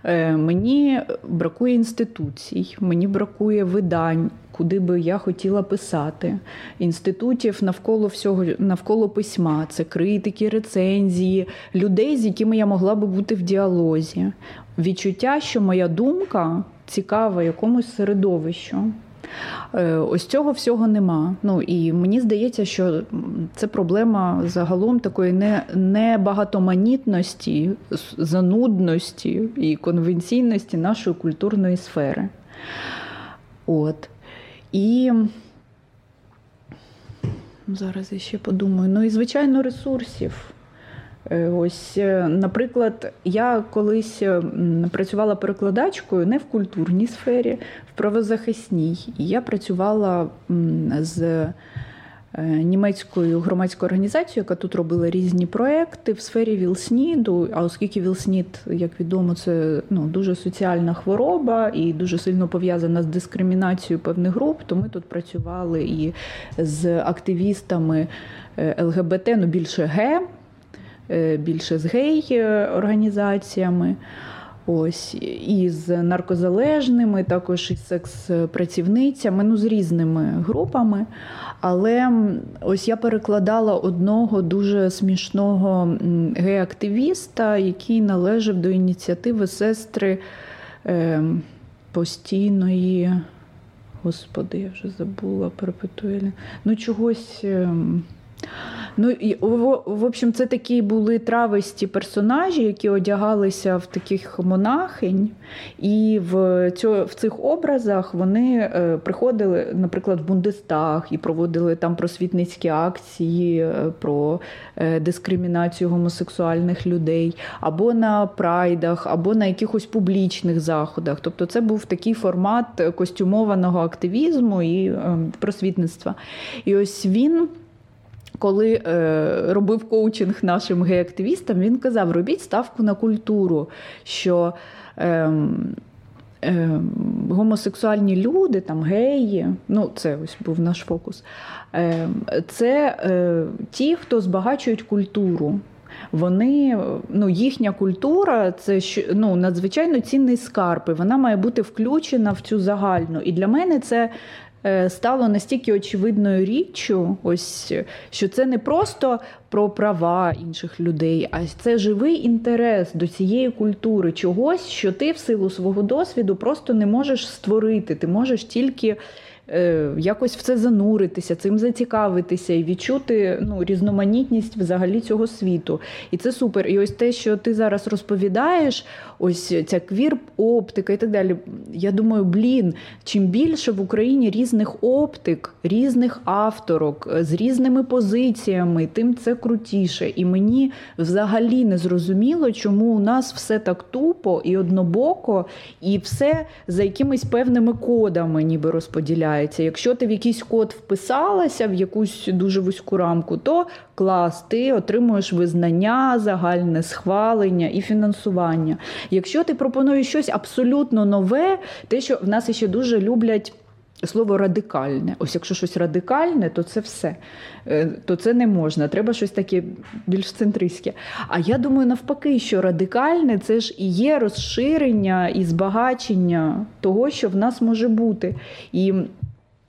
[SPEAKER 1] Е, мені бракує інституцій, мені бракує видань, куди би я хотіла писати, інститутів навколо всього навколо письма, це критики, рецензії, людей, з якими я могла би бути в діалозі. Відчуття, що моя думка цікава якомусь середовищу. Е, ось цього всього нема. Ну і мені здається, що це проблема загалом такої не, небагатоманітності, занудності і конвенційності нашої культурної сфери. От. І зараз я ще подумаю. Ну і звичайно, ресурсів. Е, ось, е, наприклад, я колись працювала перекладачкою не в культурній сфері, в правозахисній. І я працювала з Е, німецькою громадською організацією, яка тут робила різні проекти в сфері Вілсніду. А оскільки Вілснід, як відомо, це ну, дуже соціальна хвороба і дуже сильно пов'язана з дискримінацією певних груп, то ми тут працювали і з активістами е, ЛГБТ, ну більше Г, е, більше з гей організаціями. Ось і з наркозалежними, також із секс-працівницями, ну з різними групами. Але ось я перекладала одного дуже смішного гей-активіста, який належав до ініціативи сестри е, постійної. Господи, я вже забула перепетує. Ну, чогось. Е, Ну і в, общем, це такі були трависті персонажі, які одягалися в таких монахинь, і в цьо, в цих образах вони е, приходили, наприклад, в Бундестаг і проводили там просвітницькі акції е, про е, дискримінацію гомосексуальних людей, або на прайдах, або на якихось публічних заходах. Тобто, це був такий формат костюмованого активізму і е, просвітництва. І ось він коли е, робив коучинг нашим гей-активістам, він казав: робіть ставку на культуру. що е, е, Гомосексуальні люди, там геї, ну це ось був наш фокус. Е, Це е, ті, хто збагачують культуру. Вони, ну, їхня культура це ну, надзвичайно цінний скарб, і вона має бути включена в цю загальну. І для мене це стало настільки очевидною річчю, ось що це не просто про права інших людей, а це живий інтерес до цієї культури, чогось, що ти в силу свого досвіду просто не можеш створити. Ти можеш тільки. Е, якось в це зануритися, цим зацікавитися і відчути ну, різноманітність взагалі цього світу. І це супер. І ось те, що ти зараз розповідаєш, ось ця квір-оптика і так далі. Я думаю, блін, чим більше в Україні різних оптик, різних авторок з різними позиціями, тим це крутіше. І мені взагалі не зрозуміло, чому у нас все так тупо і однобоко, і все за якимись певними кодами ніби розподіляється. Якщо ти в якийсь код вписалася в якусь дуже вузьку рамку, то клас, ти отримуєш визнання, загальне схвалення і фінансування. Якщо ти пропонуєш щось абсолютно нове, те, що в нас ще дуже люблять. Слово радикальне. Ось якщо щось радикальне, то це все. Е, то це не можна. Треба щось таке більш центристське. А я думаю, навпаки, що радикальне це ж і є розширення і збагачення того, що в нас може бути. І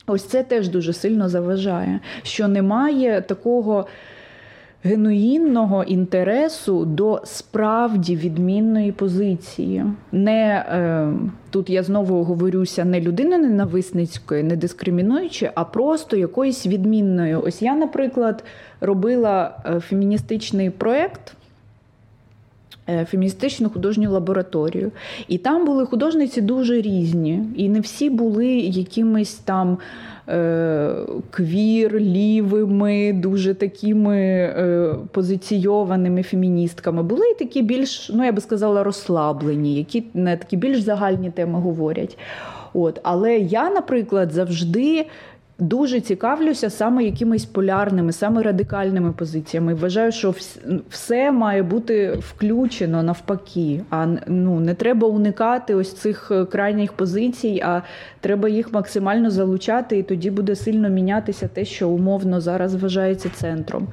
[SPEAKER 1] ось це теж дуже сильно заважає, що немає такого генуїнного інтересу до справді відмінної позиції. Не е, Тут я знову говорюся не людини ненависницької, не дискримінуючи, а просто якоїсь відмінної. Ось я, наприклад, робила е, феміністичний проєкт. Е, феміністичну художню лабораторію. І там були художниці дуже різні. І не всі були якимись там Е, квір, лівими, дуже такими е, позиційованими феміністками. Були і такі більш, ну я би сказала, розслаблені, які на такі більш загальні теми говорять. От, Але я, наприклад, завжди дуже цікавлюся саме якимись полярними, саме радикальними позиціями. Вважаю, що все має бути включено навпаки. А ну не треба уникати ось цих е, крайніх позицій, а треба їх максимально залучати, і тоді буде сильно мінятися те, що умовно зараз вважається центром.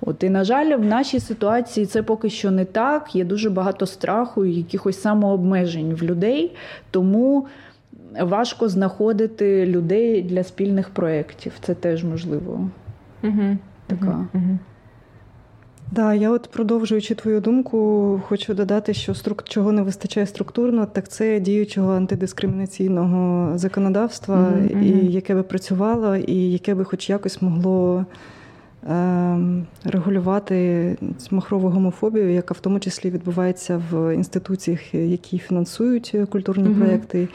[SPEAKER 1] От і на жаль, в нашій ситуації це поки що не так. Є дуже багато страху і якихось самообмежень в людей, тому важко знаходити людей для спільних проєктів. Це теж можливо.
[SPEAKER 3] Угу.
[SPEAKER 1] Така.
[SPEAKER 2] Угу. Да, я от продовжуючи твою думку, хочу додати, що струк... чого не вистачає структурно, так це діючого антидискримінаційного законодавства, mm-hmm. і яке би працювало, і яке би хоч якось могло регулювати махрову гомофобію, яка в тому числі відбувається в інституціях, які фінансують культурні mm-hmm. проекти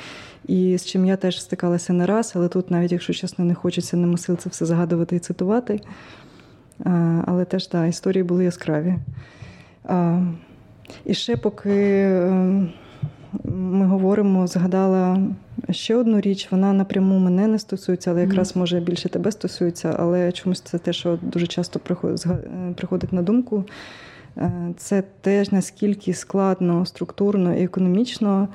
[SPEAKER 2] і з чим я теж стикалася не раз, але тут, навіть якщо чесно, не хочеться нема сил це все згадувати і цитувати. Але теж так, історії були яскраві. І ще поки ем, ми говоримо, згадала ще одну річ. Вона напряму мене не стосується, але якраз може більше тебе стосується. Але чомусь це те, що дуже часто приходить на думку. Це теж наскільки складно, структурно і економічно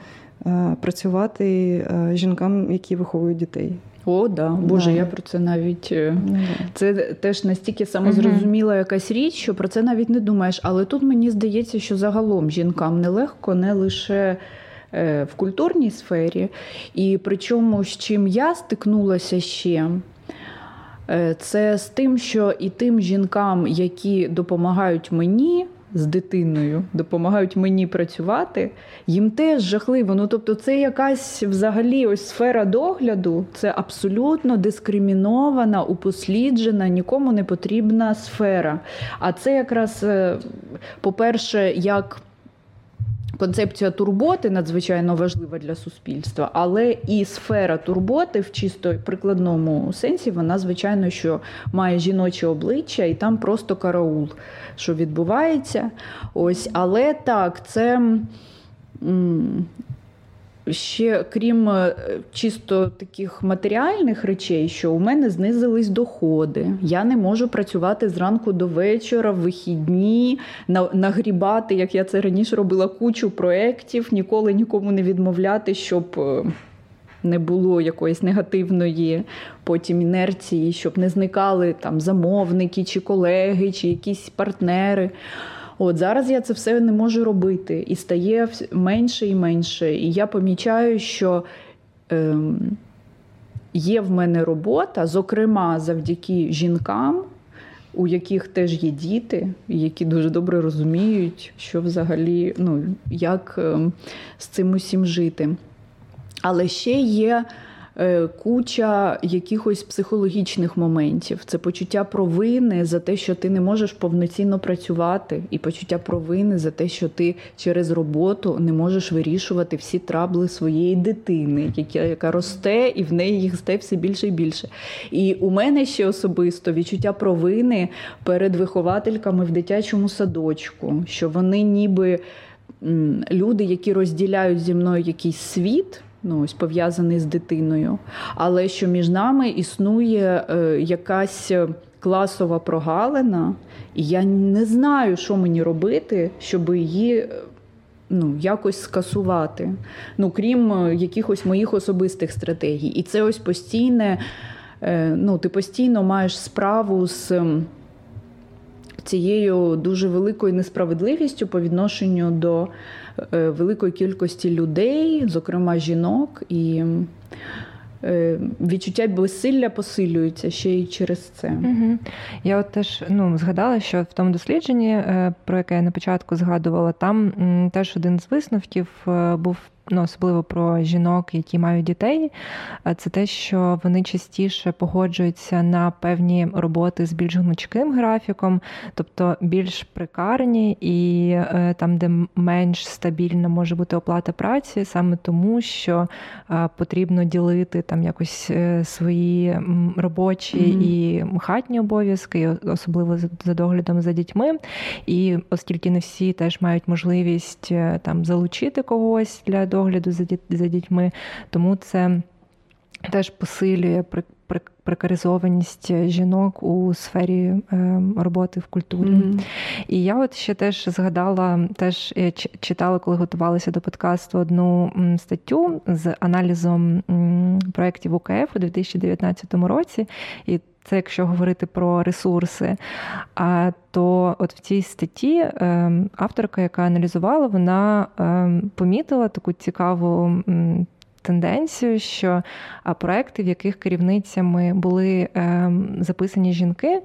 [SPEAKER 2] працювати жінкам, які виховують дітей.
[SPEAKER 1] О, да. Боже, да. я про це навіть е, ну, це теж настільки самозрозуміла якась річ, що про це навіть не думаєш. Але тут мені здається, що загалом жінкам нелегко, не лише е, в культурній сфері. І причому з чим я стикнулася ще. Е, це з тим, що і тим жінкам, які допомагають мені з дитиною, допомагають мені працювати, їм теж жахливо. Ну тобто, це якась взагалі ось сфера догляду, це абсолютно дискримінована, упосліджена, нікому не потрібна сфера. А це якраз, е, по-перше, як Концепція турботи надзвичайно важлива для суспільства, але і сфера турботи в чисто прикладному сенсі, вона, звичайно, що має жіноче обличчя, і там просто караул, що відбувається. Ось, Але так, це ще крім е, чисто таких матеріальних речей, що у мене знизились доходи. Я не можу працювати зранку до вечора, в вихідні, нагрібати, як я це раніше робила, кучу проєктів, ніколи нікому не відмовляти, щоб. Е, не було якоїсь негативної потім інерції, щоб не зникали там замовники, чи колеги, чи якісь партнери. От зараз я це все не можу робити, і стає менше і менше. І я помічаю, що е, є в мене робота, зокрема, завдяки жінкам. У яких теж є діти, які дуже добре розуміють, що взагалі, ну, як ем, з цим усім жити. Але ще є куча якихось психологічних моментів. Це почуття провини за те, що ти не можеш повноцінно працювати, і почуття провини за те, що ти через роботу не можеш вирішувати всі трабли своєї дитини, яка росте, і в неї їх стає все більше і більше. І у мене ще особисто відчуття провини перед виховательками в дитячому садочку, що вони ніби. Люди, які розділяють зі мною якийсь світ, ну ось пов'язаний з дитиною, але що між нами існує е, якась класова прогалина, і я не знаю, що мені робити, щоб її. Е, ну, якось скасувати, ну крім е, якихось моїх особистих стратегій. І це ось постійне, ну, ти постійно маєш справу з цією дуже великою несправедливістю по відношенню до великої кількості людей, зокрема жінок, і е, відчуття безсилля посилюється ще й через це.
[SPEAKER 3] Я от теж ну, згадала, що в тому дослідженні, е, про яке я на початку згадувала, там теж один з висновків був ну, особливо про жінок, які мають дітей, це те, що вони частіше погоджуються на певні роботи з більш гнучким графіком, тобто більш прикарні і е, там, де менш стабільна може бути оплата праці, саме тому, що потрібно ділити там якось е, свої робочі mm-hmm. і хатні обов'язки, особливо за доглядом за дітьми. І оскільки не всі теж мають можливість е, там залучити когось для догляду за за дітьми. Тому це теж посилює прекаризованість жінок у сфері е, роботи в культурі. Mm-hmm. І я от ще теж згадала, теж читала, коли готувалася до подкасту одну статтю з аналізом проєктів УКФ у 2019 році. І це якщо говорити про ресурси. А то от в цій статті ем, авторка, яка аналізувала, вона ем, помітила таку цікаву тенденцію, що проекти, в яких керівницями були ем, записані жінки,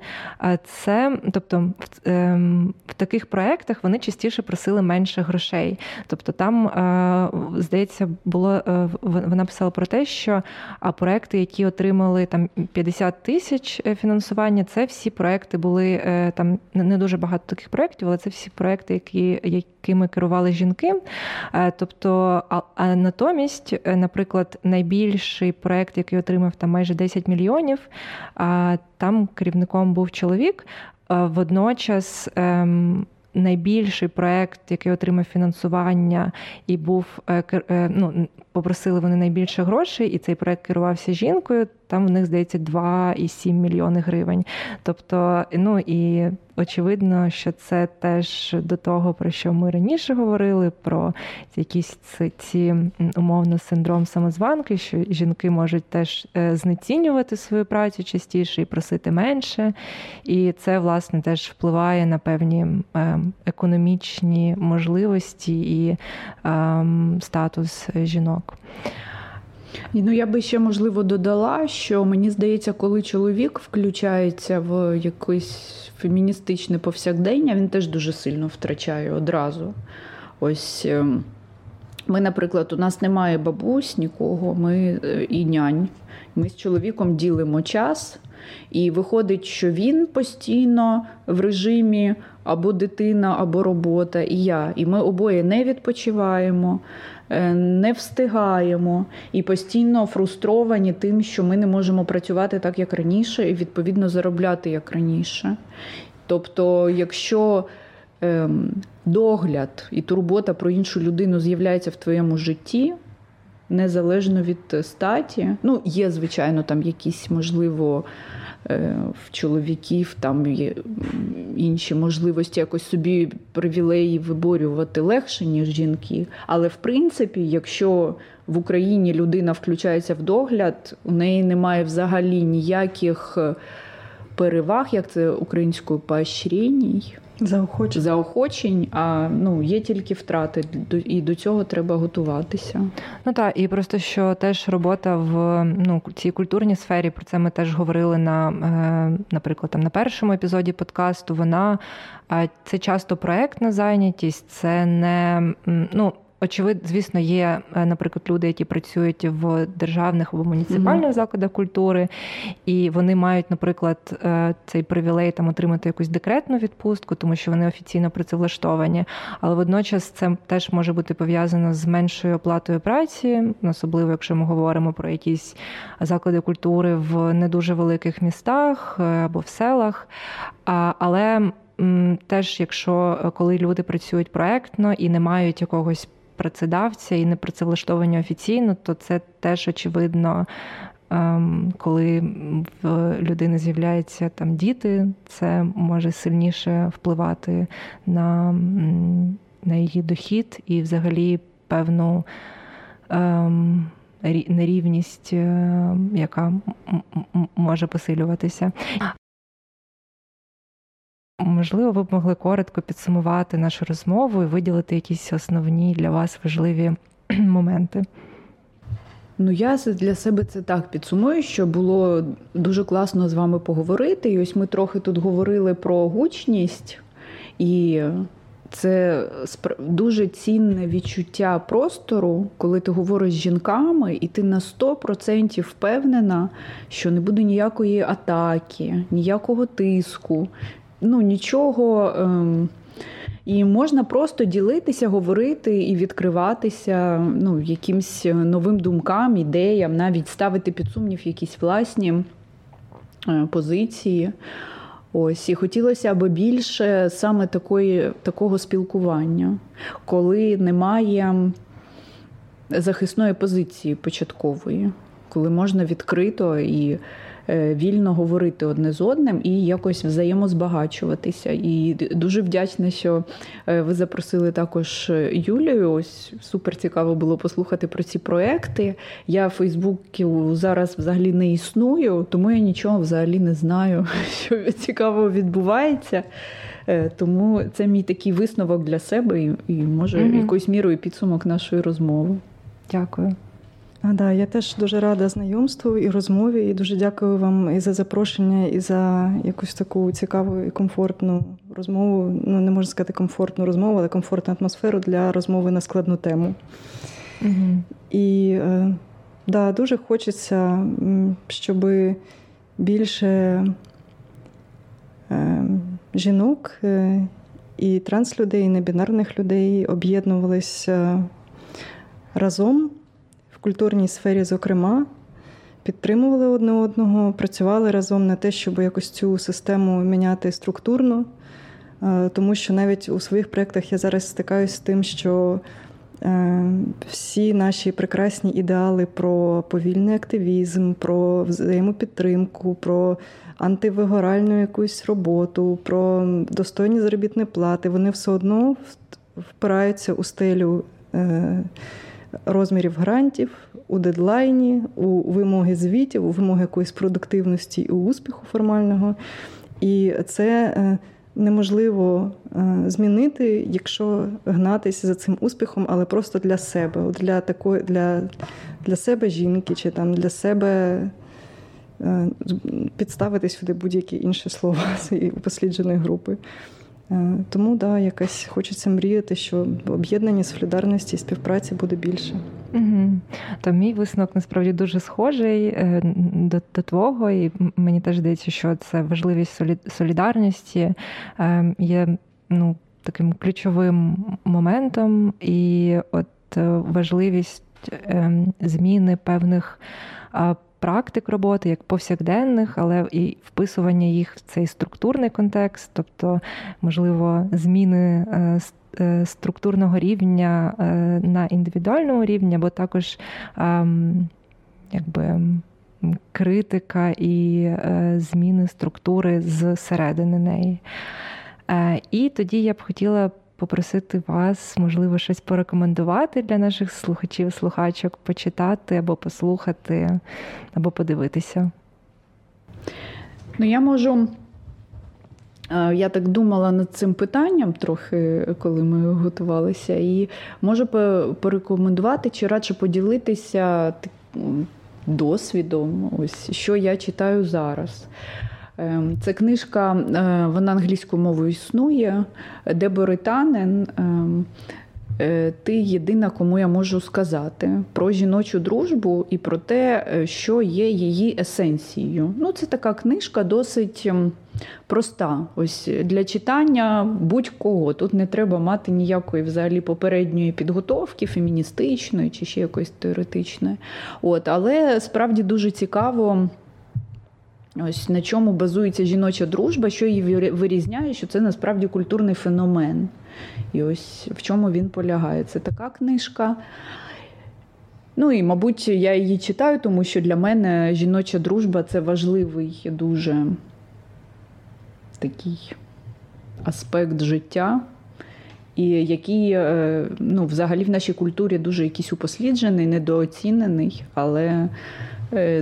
[SPEAKER 3] це, тобто, в, ем, таких проектах вони частіше просили менше грошей. Тобто, там, е, здається, було е, вона писала про те, що проекти, які отримали там 50 тисяч е, фінансування, це всі проекти були там не дуже багато таких проєктів, але це всі проекти, які якими керували жінки. Тобто, а, а натомість, наприклад, найбільший проект, який отримав там майже 10 мільйонів, там керівником був чоловік. Водночас ем, найбільший проект, який отримав фінансування і був е, е, ну, попросили вони найбільше грошей, і цей проект керувався жінкою. Там в них здається 2,7 мільйони гривень. Тобто, ну і очевидно, що це теж до того, про що ми раніше говорили, про якісь ці умовно синдром самозванки, що жінки можуть теж е, знецінювати свою працю частіше і просити менше. І це, власне, теж впливає на певні е, економічні можливості і ем, статус жінок.
[SPEAKER 1] Ну, я би ще можливо додала, що мені здається, коли чоловік включається в якесь феміністичне повсякдення, він теж дуже сильно втрачає одразу. Ось ем, ми, наприклад, у нас немає бабусь нікого, ми е, і нянь. Ми з чоловіком ділимо час, і виходить, що він постійно в режимі або дитина, або робота, і я. І ми обоє не відпочиваємо. Е, не встигаємо і постійно фрустровані тим, що ми не можемо працювати так, як раніше, і відповідно заробляти як раніше. Тобто, якщо ем, догляд і турбота про іншу людину з'являється в твоєму житті, незалежно від статі, ну, є, звичайно, там якісь, можливо, Е, в чоловіків там є інші можливості якось собі привілеї виборювати легше, ніж жінки. Але в принципі, якщо в Україні людина включається в догляд, у неї немає взагалі ніяких переваг, як це українською поощреній.
[SPEAKER 2] Заохочень.
[SPEAKER 1] заохочень, а ну є тільки втрати, і до цього треба готуватися.
[SPEAKER 3] Ну так, і просто що теж робота в ну цій культурній сфері, про це ми теж говорили на, е, наприклад, там на першому епізоді подкасту. Вона це часто проектна зайнятість, це не ну. Очевидно, звісно, є, е, наприклад, люди, які працюють в державних або муніципальних mm-hmm. закладах культури, і вони мають, наприклад, е, цей привілей там отримати якусь декретну відпустку, тому що вони офіційно працевлаштовані. Але водночас це теж може бути пов'язано з меншою оплатою праці, особливо якщо ми говоримо про якісь заклади культури в не дуже великих містах е, або в селах. Але теж, якщо коли люди працюють проектно і не мають якогось працедавця і не працевлаштовані офіційно, то це теж очевидно. Ем, коли в людини з'являються там діти, це може сильніше впливати на на її дохід і, взагалі, певну ем, нерівність, е, яка може посилюватися. Можливо, ви б могли коротко підсумувати нашу розмову і виділити якісь основні для вас важливі [clears throat] моменти.
[SPEAKER 1] Ну, я для себе це так підсумую, що було дуже класно з вами поговорити. І ось ми трохи тут говорили про гучність, і це дуже цінне відчуття простору, коли ти говориш з жінками, і ти на 100% впевнена, що не буде ніякої атаки, ніякого тиску, ну нічого. Ем, і можна просто ділитися, говорити і відкриватися ну, якимсь новим думкам, ідеям, навіть ставити під сумнів якісь власні е, позиції. Ось і хотілося б більше саме такої, такого спілкування, коли немає захисної позиції початкової, коли можна відкрито і Е, вільно говорити одне з одним і якось взаємозбагачуватися. І дуже вдячна, що е, ви запросили також Юлію. Ось супер цікаво було послухати про ці проекти. Я в Фейсбуці зараз взагалі не існую, тому я нічого взагалі не знаю, [laughs] що цікаво відбувається. Е, тому це мій такий висновок для себе і, і може, mm якоюсь мірою підсумок нашої розмови.
[SPEAKER 3] Дякую.
[SPEAKER 2] А, да, Я теж дуже рада знайомству і розмові, і дуже дякую вам і за запрошення, і за якусь таку цікаву і комфортну розмову. Ну, не можна сказати комфортну розмову, але комфортну атмосферу для розмови на складну тему. Угу. І е, да, дуже хочеться, щоб більше е, жінок е, і транслюдей, і небінарних людей об'єднувалися разом культурній сфері, зокрема, підтримували одне одного, працювали разом на те, щоб якось цю систему міняти структурно. Е, тому що навіть у своїх проєктах я зараз стикаюся з тим, що всі наші прекрасні ідеали про повільний активізм, про взаємопідтримку, про антивигоральну якусь роботу, про достойні заробітні плати, вони все одно впираються у стелю е, розмірів грантів, у дедлайні, у вимоги звітів, у вимоги якоїсь продуктивності і успіху формального. І це е, неможливо е, змінити, якщо гнатися за цим успіхом, але просто для себе, для такої, для, для себе жінки, чи там для себе. Підставити сюди будь-які інші слова [laughs] цієї послідженої групи. Е, тому да, якось хочеться мріяти, що об'єднання солідарності і співпраці буде більше.
[SPEAKER 3] Угу. То мій висновок насправді дуже схожий е, до, до твого, і мені теж здається, що це важливість солідарності е, є ну, таким ключовим моментом, і от важливість зміни певних практик роботи, як повсякденних, але і вписування їх в цей структурний контекст, тобто, можливо, зміни е, е, структурного рівня е, на індивідуальному рівні, або також ем, якби. Критика і зміни структури зсередини неї. І тоді я б хотіла попросити вас, можливо, щось порекомендувати для наших слухачів, слухачок, почитати або послухати, або подивитися.
[SPEAKER 1] Ну, я можу. Е, я так думала над цим питанням трохи, коли ми готувалися, і можу порекомендувати чи радше поділитися досвідом, ось що я читаю зараз. Ем, це книжка, е, вона англійською мовою існує, Дебори Танен. Ем, е, ти єдина, кому я можу сказати про жіночу дружбу і про те, е, що є її есенцією. Ну, Це така книжка досить ем, проста. Ось Для читання будь-кого. Тут не треба мати ніякої взагалі попередньої підготовки, феміністичної чи ще якоїсь теоретичної. От, Але справді дуже цікаво. Ось на чому базується жіноча дружба, що її вирізняє, що це насправді культурний феномен. І ось в чому він полягає. Це така книжка. Ну і, мабуть, я її читаю, тому що для мене жіноча дружба це важливий дуже такий аспект життя, і який е, ну, взагалі в нашій культурі дуже якийсь упосліджений, недооцінений, але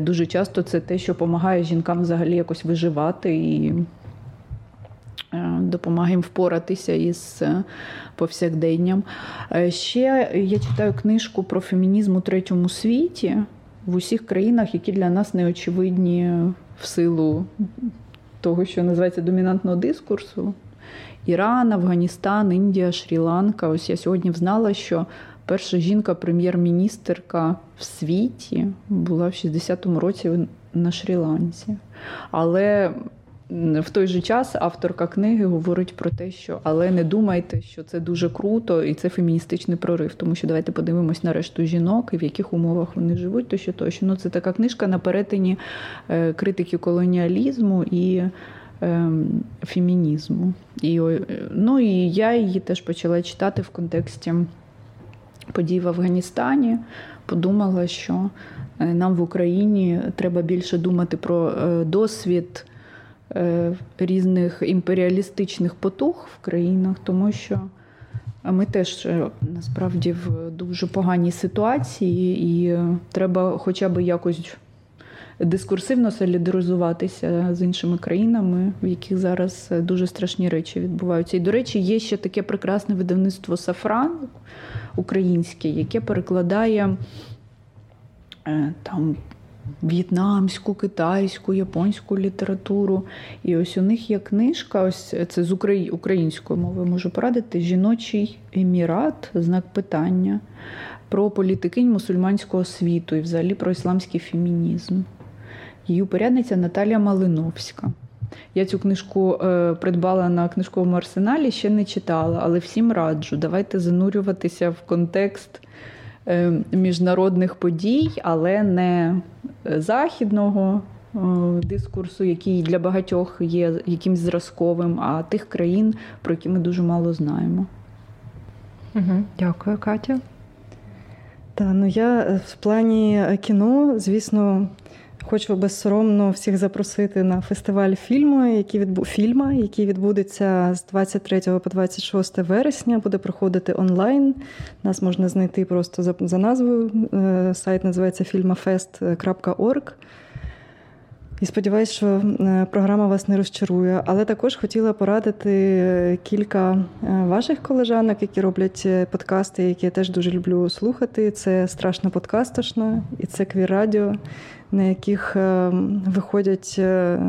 [SPEAKER 1] дуже часто це те, що допомагає жінкам взагалі якось виживати і е, допомагає їм впоратися із е, повсякденням. Ще я читаю книжку про фемінізм у третьому світі в усіх країнах, які для нас неочевидні в силу того, що називається домінантного дискурсу. Іран, Афганістан, Індія, Шрі-Ланка. Ось я сьогодні взнала, що перша жінка-прем'єр-міністерка в світі була в 60-му році на Шрі-Ланці. Але в той же час авторка книги говорить про те, що але не думайте, що це дуже круто і це феміністичний прорив. Тому що давайте подивимось на решту жінок і в яких умовах вони живуть, то що тощо. Ну, це така книжка на перетині е, критики колоніалізму і. Ем, фемінізму. І, ну, і я її теж почала читати в контексті подій в Афганістані, подумала, що е, нам в Україні треба більше думати про е, досвід е, різних імперіалістичних потуг в країнах, тому що ми теж насправді в дуже поганій ситуації, і треба хоча б якось. Дискурсивно солідаризуватися з іншими країнами, в яких зараз дуже страшні речі відбуваються. І, до речі, є ще таке прекрасне видавництво Сафран, українське, яке перекладає е, там. В'єтнамську, китайську, японську літературу. І ось у них є книжка, ось це з української мови можу порадити: Жіночий емірат, знак питання про політикинь мусульманського світу і взагалі про ісламський фемінізм. Її упорядниця Наталія Малиновська. Я цю книжку е, придбала на книжковому арсеналі, ще не читала, але всім раджу. Давайте занурюватися в контекст е, міжнародних подій, але не західного е, дискурсу, який для багатьох є якимсь зразковим, а тих країн, про які ми дуже мало знаємо.
[SPEAKER 3] Угу. Дякую, Катя.
[SPEAKER 2] Так, ну я в плані кіно, звісно, Хочу безсоромно всіх запросити на фестиваль фільму, який відбу... фільма, який відбудеться з 23 по 26 вересня. Буде проходити онлайн. Нас можна знайти просто за, за назвою. Е, сайт називається filmafest.org. І сподіваюся, що е, програма вас не розчарує. Але також хотіла порадити кілька е, ваших колежанок, які роблять подкасти, які я теж дуже люблю слухати. Це страшно подкастошна і це Квір Радіо на яких е, виходять, е,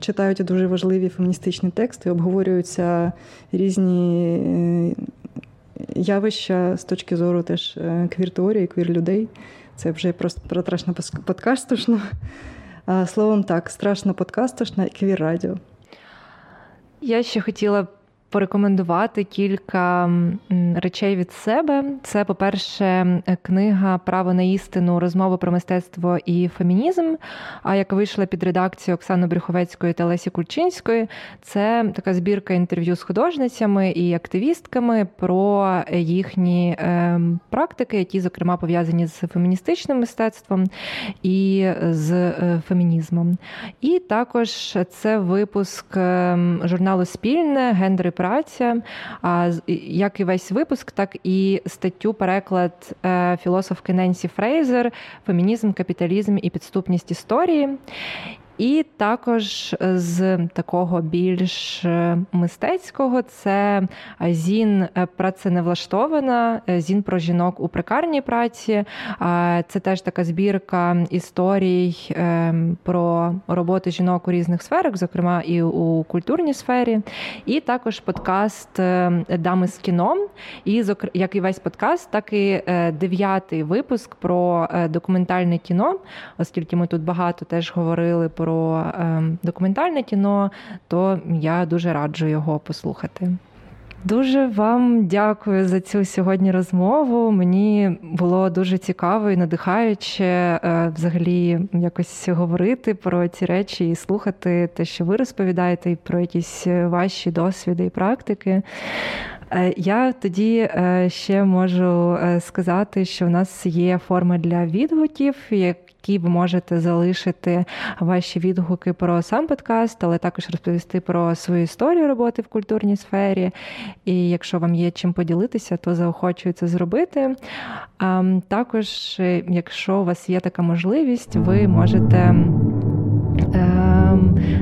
[SPEAKER 2] читають дуже важливі феміністичні тексти, обговорюються різні е, явища з точки зору теж квір-теорії, квір-людей. Це вже просто про страшно подкастошно. Словом так, страшно подкастошна і квір-радіо.
[SPEAKER 3] Я ще хотіла порекомендувати кілька речей від себе. Це, по-перше, книга Право на істину, розмови про мистецтво і фемінізм. А яка вийшла під редакцією Оксани Брюховецької та Лесі Кульчинської. Це така збірка інтерв'ю з художницями і активістками про їхні ем, практики, які, зокрема, пов'язані з феміністичним мистецтвом і з е, фемінізмом. І також це випуск ем, журналу Спільне гендери праця, як і весь випуск, так і статтю переклад е, філософки Ненсі Фрейзер Фемінізм, капіталізм і підступність історії. І також з такого більш е, мистецького це зін е, праценевлаштована, е, зін про жінок у прикарній праці. Це теж така збірка історій про роботи жінок у різних сферах, зокрема і у культурній сфері. І також подкаст Дами з кіном. І як і весь подкаст, так і дев'ятий випуск про документальне кіно, оскільки ми тут багато теж говорили про про ем, документальне кіно, то я дуже раджу його послухати. Дуже вам дякую за цю сьогодні розмову. Мені було дуже цікаво і надихаюче е, взагалі якось говорити про ці речі і слухати те, що ви розповідаєте, і про якісь ваші досвіди і практики. Е, я тоді е, ще можу сказати, що в нас є форма для відгуків, які ви можете залишити ваші відгуки про сам подкаст, але також розповісти про свою історію роботи в культурній сфері. І якщо вам є чим поділитися, то заохочую це зробити. А також, якщо у вас є така можливість, ви можете.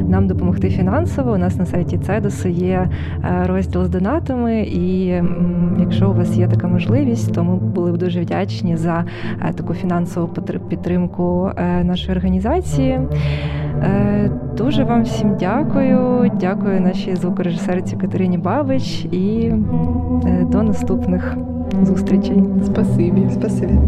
[SPEAKER 3] Нам допомогти фінансово. У нас на сайті Цедосу є е, розділ з донатами, і якщо у вас є така можливість, то ми були б дуже вдячні за е, таку фінансову підтримку е, нашої організації. Дуже вам всім дякую. Дякую нашій звукорежисерці Катерині Бабич і до наступних зустрічей.
[SPEAKER 2] Спасибі. Спасибі.